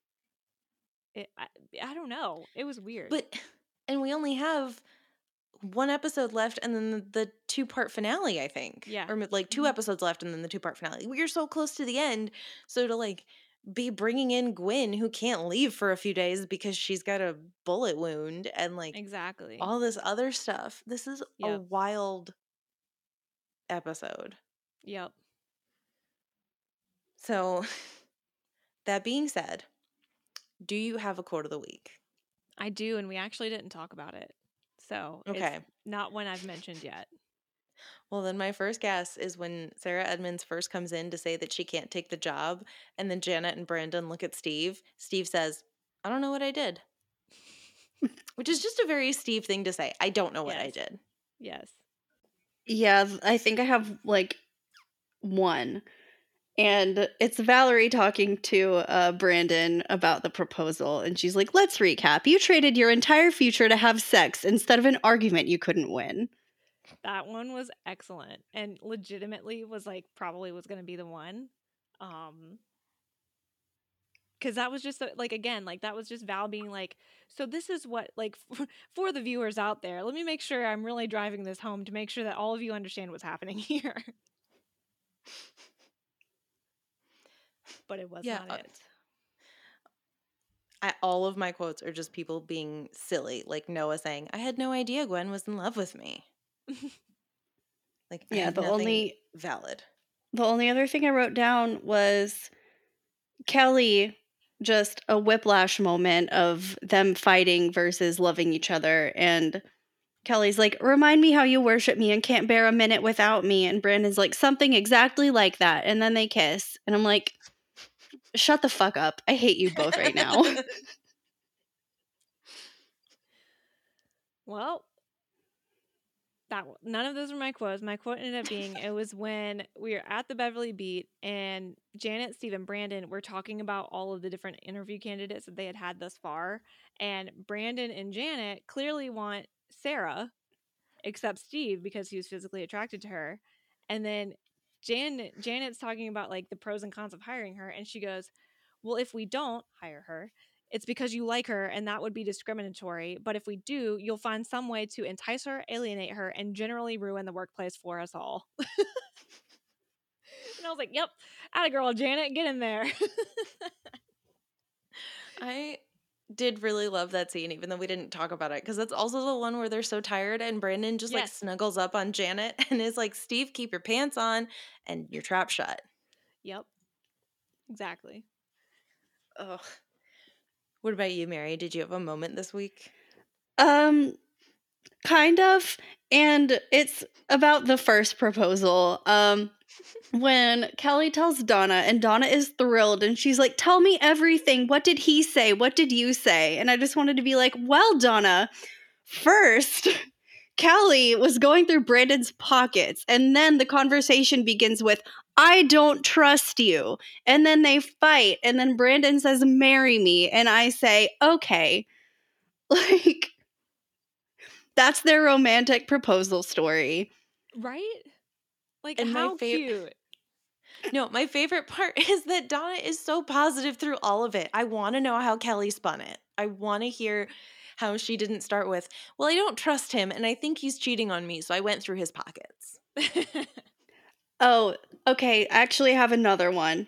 it i, I don't know it was weird But and we only have one episode left, and then the, the two part finale. I think. Yeah. Or like 2 Mhm. episodes left, and then the two part finale. We're so close to the end, so to like be bringing in Gwen, who can't leave for a few days because she's got a bullet wound, and like exactly all this other stuff. This is a wild episode. yep So, that being said, do you have a quote of the week? i do and we actually didn't talk about it so Okay. it's not one i've mentioned yet Well, then my first guess is when Sarah Edmonds first comes in to say that she can't take the job, and then Janet and Brandon look at Steve. Steve says, I don't know what I did. Which is just a very Steve thing to say. I don't know what I did. yes Yeah, I think I have like one. And it's Valerie talking to uh, Brandon about the proposal. And she's like, let's recap. You traded your entire future to have sex instead of an argument you couldn't win. that one was excellent and legitimately was like probably was going to be the one um because that was just uh, like again like that was just val being like so this is what like for, for the viewers out there let me make sure i'm really driving this home to make sure that all of you understand what's happening here but it was Yeah, not uh, it I, all of my quotes are just people being silly, like Noah saying, I had no idea Gwen was in love with me. Like, Yeah, had the only valid. the only other thing I wrote down was Kelly just a whiplash moment of them fighting versus loving each other and Kelly's like, remind me how you worship me and can't bear a minute without me. And Brandon's like, something exactly like that. And then they kiss. And I'm like, shut the fuck up. I hate you both right now. Well, that none of those were my quotes. My quote ended up being it was when we were at the Beverly Beat and Janet, Steve, and Brandon were talking about all of the different interview candidates that they had had thus far, and Brandon and Janet clearly want Sarah, except Steve because he was physically attracted to her, and then Janet Janet's talking about like the pros and cons of hiring her, and she goes, "Well, if we don't hire her." it's because you like her and that would be discriminatory. But if we do, you'll find some way to entice her, alienate her, and generally ruin the workplace for us all. and I was like, yep, a girl, Janet, get in there. I did really love that scene, even though we didn't talk about it, because that's also the one where they're so tired and Brandon just like snuggles up on Janet and is like, Steve, keep your pants on and your trap shut. yep, exactly. Ugh. What about you, Mary? Did you have a moment this week? Um, kind of. And it's about the first proposal. Um, when Kelly tells Donna, and Donna is thrilled, and she's like, Tell me everything. What did he say? What did you say? And I just wanted to be like, Well, Donna, first, Kelly was going through Brandon's pockets, and then the conversation begins with, I don't trust you. And then they fight, and then Brandon says, Marry me. And I say, Okay. Like, that's their romantic proposal story. Right? Like And my how fav- cute. No, my favorite part is that Donna is so positive through all of it. I want to know how Kelly spun it. I want to hear how she didn't start with, well, I don't trust him and I think he's cheating on me. So I went through his pockets. Oh, okay. I actually have another one.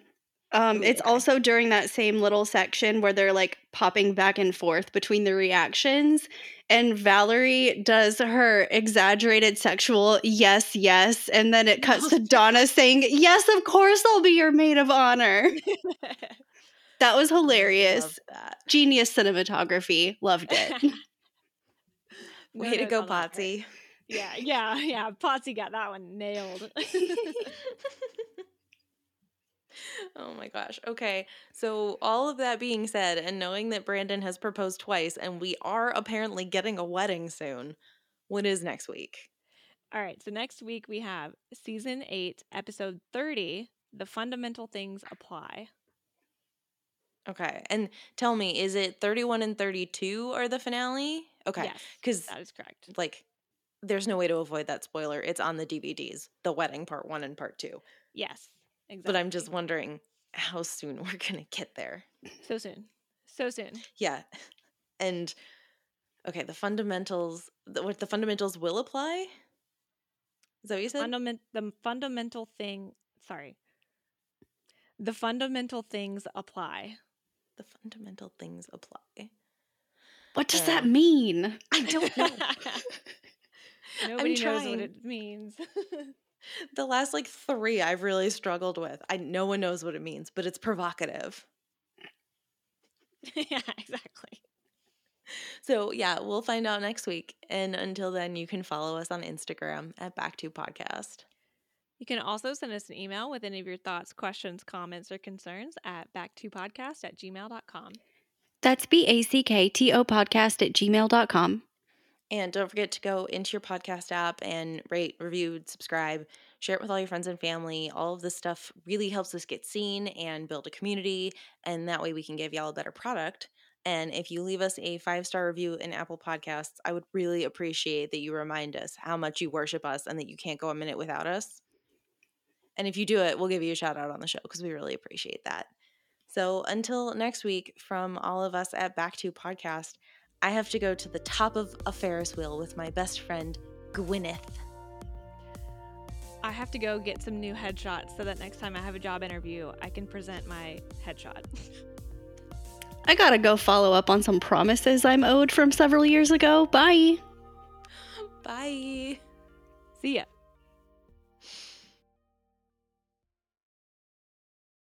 Um, it's also during that same little section where they're like popping back and forth between the reactions. And Valerie does her exaggerated sexual yes, yes. And then it cuts to Donna saying, Yes, of course I'll be your maid of honor. That was hilarious. Love that. Genius cinematography. Loved it. Way to go, on. Potsy. Yeah, yeah, yeah. Potsy got that one nailed. Oh my gosh. Okay. So, all of that being said, and knowing that Brandon has proposed twice and we are apparently getting a wedding soon, what is next week? All right, so next week we have season eight, episode 30 The Fundamental Things Apply. Okay. And tell me, is it 31 and 32 are the finale? Okay. Yes, Because, that is correct. like, there's no way to avoid that spoiler. It's on the DVDs, the wedding part one and part two. Yes, exactly. But I'm just wondering how soon we're going to get there. so soon. So soon. Yeah. And, okay, the fundamentals, the, what the fundamentals will apply? Is that what you said? Fundament the fundamental thing sorry. The fundamental things apply. the fundamental things apply. what does Uh, that mean? I don't know. Nobody knows trying. what it means. The last like three I've really struggled with. I no one knows what it means, but it's provocative. yeah, exactly. So yeah, we'll find out next week. And until then, you can follow us on Instagram at Back to Podcast. You can also send us an email with any of your thoughts, questions, comments, or concerns at backtopodcast at gmail.com. That's B A C K T O podcast at gmail.com. And don't forget to go into your podcast app and rate, review, subscribe, share it with all your friends and family. All of this stuff really helps us get seen and build a community. And that way we can give y'all a better product. And if you leave us a five star review in Apple Podcasts, I would really appreciate that you remind us how much you worship us and that you can't go a minute without us. And if you do it, we'll give you a shout out on the show because we really appreciate that. So until next week, from all of us at Back to Podcast, I have to go to the top of a Ferris wheel with my best friend, Gwyneth. I have to go get some new headshots so that next time I have a job interview, I can present my headshot. I gotta go follow up on some promises I'm owed from several years ago. Bye. Bye. See ya.